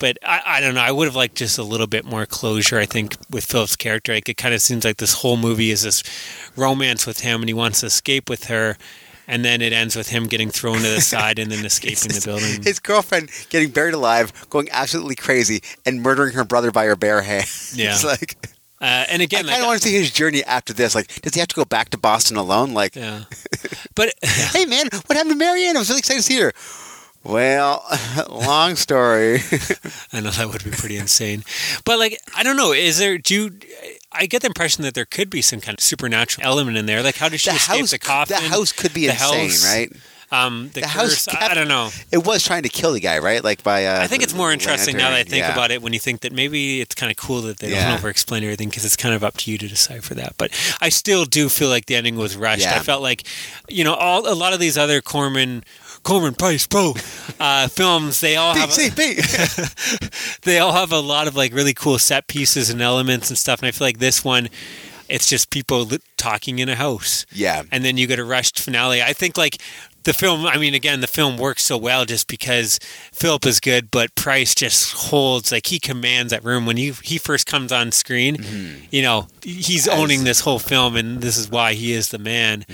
But I, I don't know. I would have liked just a little bit more closure. I think with Philip's character, like it kind of seems like this whole movie is this romance with him, and he wants to escape with her, and then it ends with him getting thrown to the side and then escaping the building. His girlfriend getting buried alive, going absolutely crazy, and murdering her brother by her bare hand. Yeah. it's like Uh, and again, I, like, want to see his journey after this. Like, does he have to go back to Boston alone? Like, yeah. But hey man, what happened to Marianne? I was really excited to see her. Well, long story. I know that would be pretty insane. But like, I don't know. Is there? Do you? I get the impression that there could be some kind of supernatural element in there. Like, how does she the escape house, the coffin? the house could be The insane, house, right? Um, the, The house curse. I- don't know. It was trying to kill the guy, right? Like by. Uh, I think it's more interesting now that I think yeah. about it. When you think that maybe it's kind of cool that they Yeah. don't over-explain everything because it's kind of up to you to decipher that. But I still do feel like the ending was rushed. Yeah. I felt like, you know, all a lot of these other Corman. Corman Price Pro uh, films, they all have DCP. they all have a lot of like really cool set pieces and elements and stuff. And I feel like this one, it's just people li- talking in a house. yeah. And then you get a rushed finale. I think like the film, I mean, again, the film works so well just because Philip is good, but Price just holds, like, he commands that room. When he, he first comes on screen, you know, he's owning this whole film, and this is why he is the man.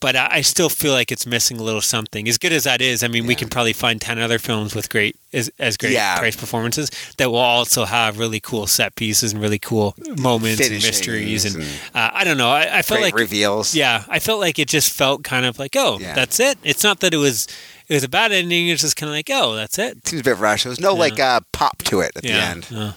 But I, I still feel like it's missing a little something. As good as that is, I mean, we can probably find 10 other films with great, as, as great Yeah. Price performances that will also have really cool set pieces and really cool moments and mysteries. And, and uh, I don't know. I, I felt Great like reveals. yeah, I felt like it just felt kind of like, oh, Yeah. that's it. It's not that it was it was a bad ending. It's just kind of like, oh, that's it. Seems a bit rushed. There was no Yeah. like uh, pop to it at the end. uh,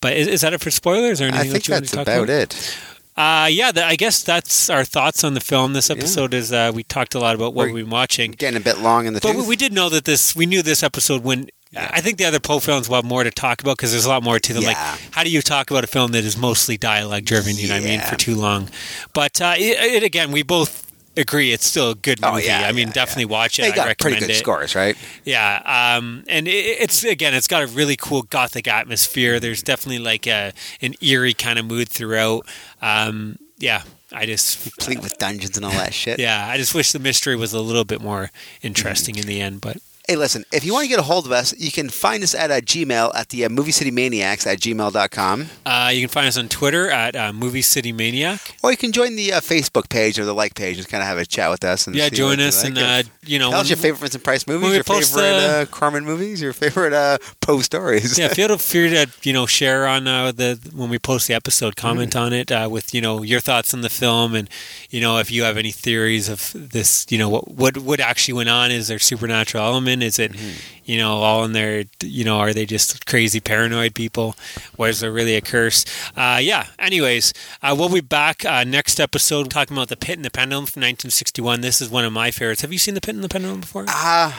but is, is that it for spoilers or anything? I think that you want that's to talk about about, it. Uh, yeah, the, I guess that's our thoughts on the film. This episode is uh, we talked a lot about what We're- we've been watching, Getting a bit long in the but we, we did know that this. We knew this episode when. I think the other Poe films will have more to talk about because there's a lot more to them. Yeah. Like, how do you talk about a film that is mostly dialogue driven? You know what I mean? For too long, but uh, it, it again, we both agree it's still a good Oh, movie. yeah, I mean, yeah, definitely watch it. they I got recommend pretty good it. scores, right? Yeah, um, and it, it's again, it's got a really cool gothic atmosphere. There's definitely like a an eerie kind of mood throughout. Um, yeah, I just Complete with dungeons and all that shit. yeah, I just wish the mystery was a little bit more interesting in the end. But Hey, listen, if you want to get a hold of us, you can find us at uh, Gmail at the uh, Movie City Maniacs at gmail.com. uh, you can find us on Twitter at uh, Movie City Maniac. Or you can join the uh, Facebook page or the like page and kind of have a chat with us. And Yeah, join us like. and uh, you know, Tell us your favorite Vincent Price movies, your favorite the- uh, Corman movies, your favorite uh, Poe stories. yeah, feel free to you know share on uh, the when we post the episode, comment Mm-hmm. on it uh, with you know your thoughts on the film, and you know if you have any theories of this, you know what what what actually went on. Is there supernatural element? Is it Mm-hmm. you know all in there? You know, are they just crazy paranoid people? Was there really a curse? Uh, yeah. Anyways, uh, we'll be back uh, next episode talking about the Pit and the Pendulum from 1961. This is one of my favorites. Have you seen the Pit and the Pendulum before? Ah,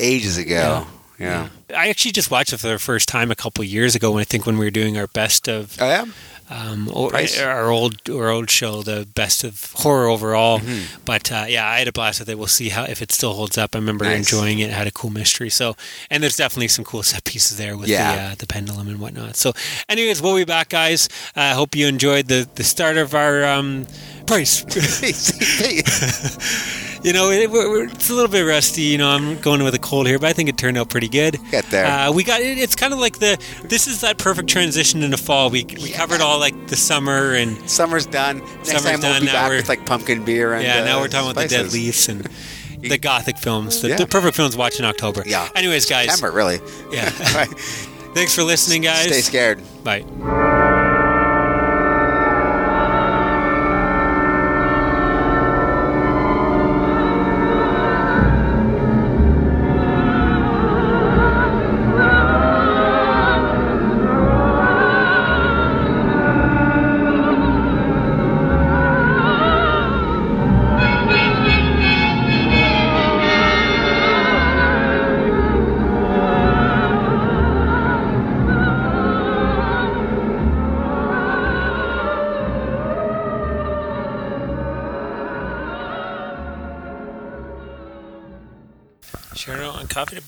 ages ago. Yeah. I actually just watched it for the first time a couple years ago when I think when we were doing our best of Oh, yeah? um, Price? our old our old show, the best of horror overall. Mm-hmm. But uh, yeah, I had a blast with it. We'll see how if it still holds up. I remember Nice. enjoying it. it. Had a cool mystery. So and there's definitely some cool set pieces there with Yeah. the uh, the pendulum and whatnot. So, anyways, we'll be back, guys. I hope you enjoyed the the start of our um, price. You know, it, it's a little bit rusty. You know, I'm going with a cold here, but I think it turned out pretty good. Get there. Uh, we got it. It's kind of like the. This is that perfect transition into fall. We we covered all like the summer and Summer's done. Next Summer's time we'll done, be now back we're- with like pumpkin beer and yeah. now uh, we're talking about the dead leaves and the gothic films. The, Yeah. the perfect films to watch in October. Yeah. Anyways, guys. September, really. Yeah. Thanks for listening, guys. Stay scared. Bye.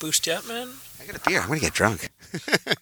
Boost up, man. I got a beer. I'm to get drunk.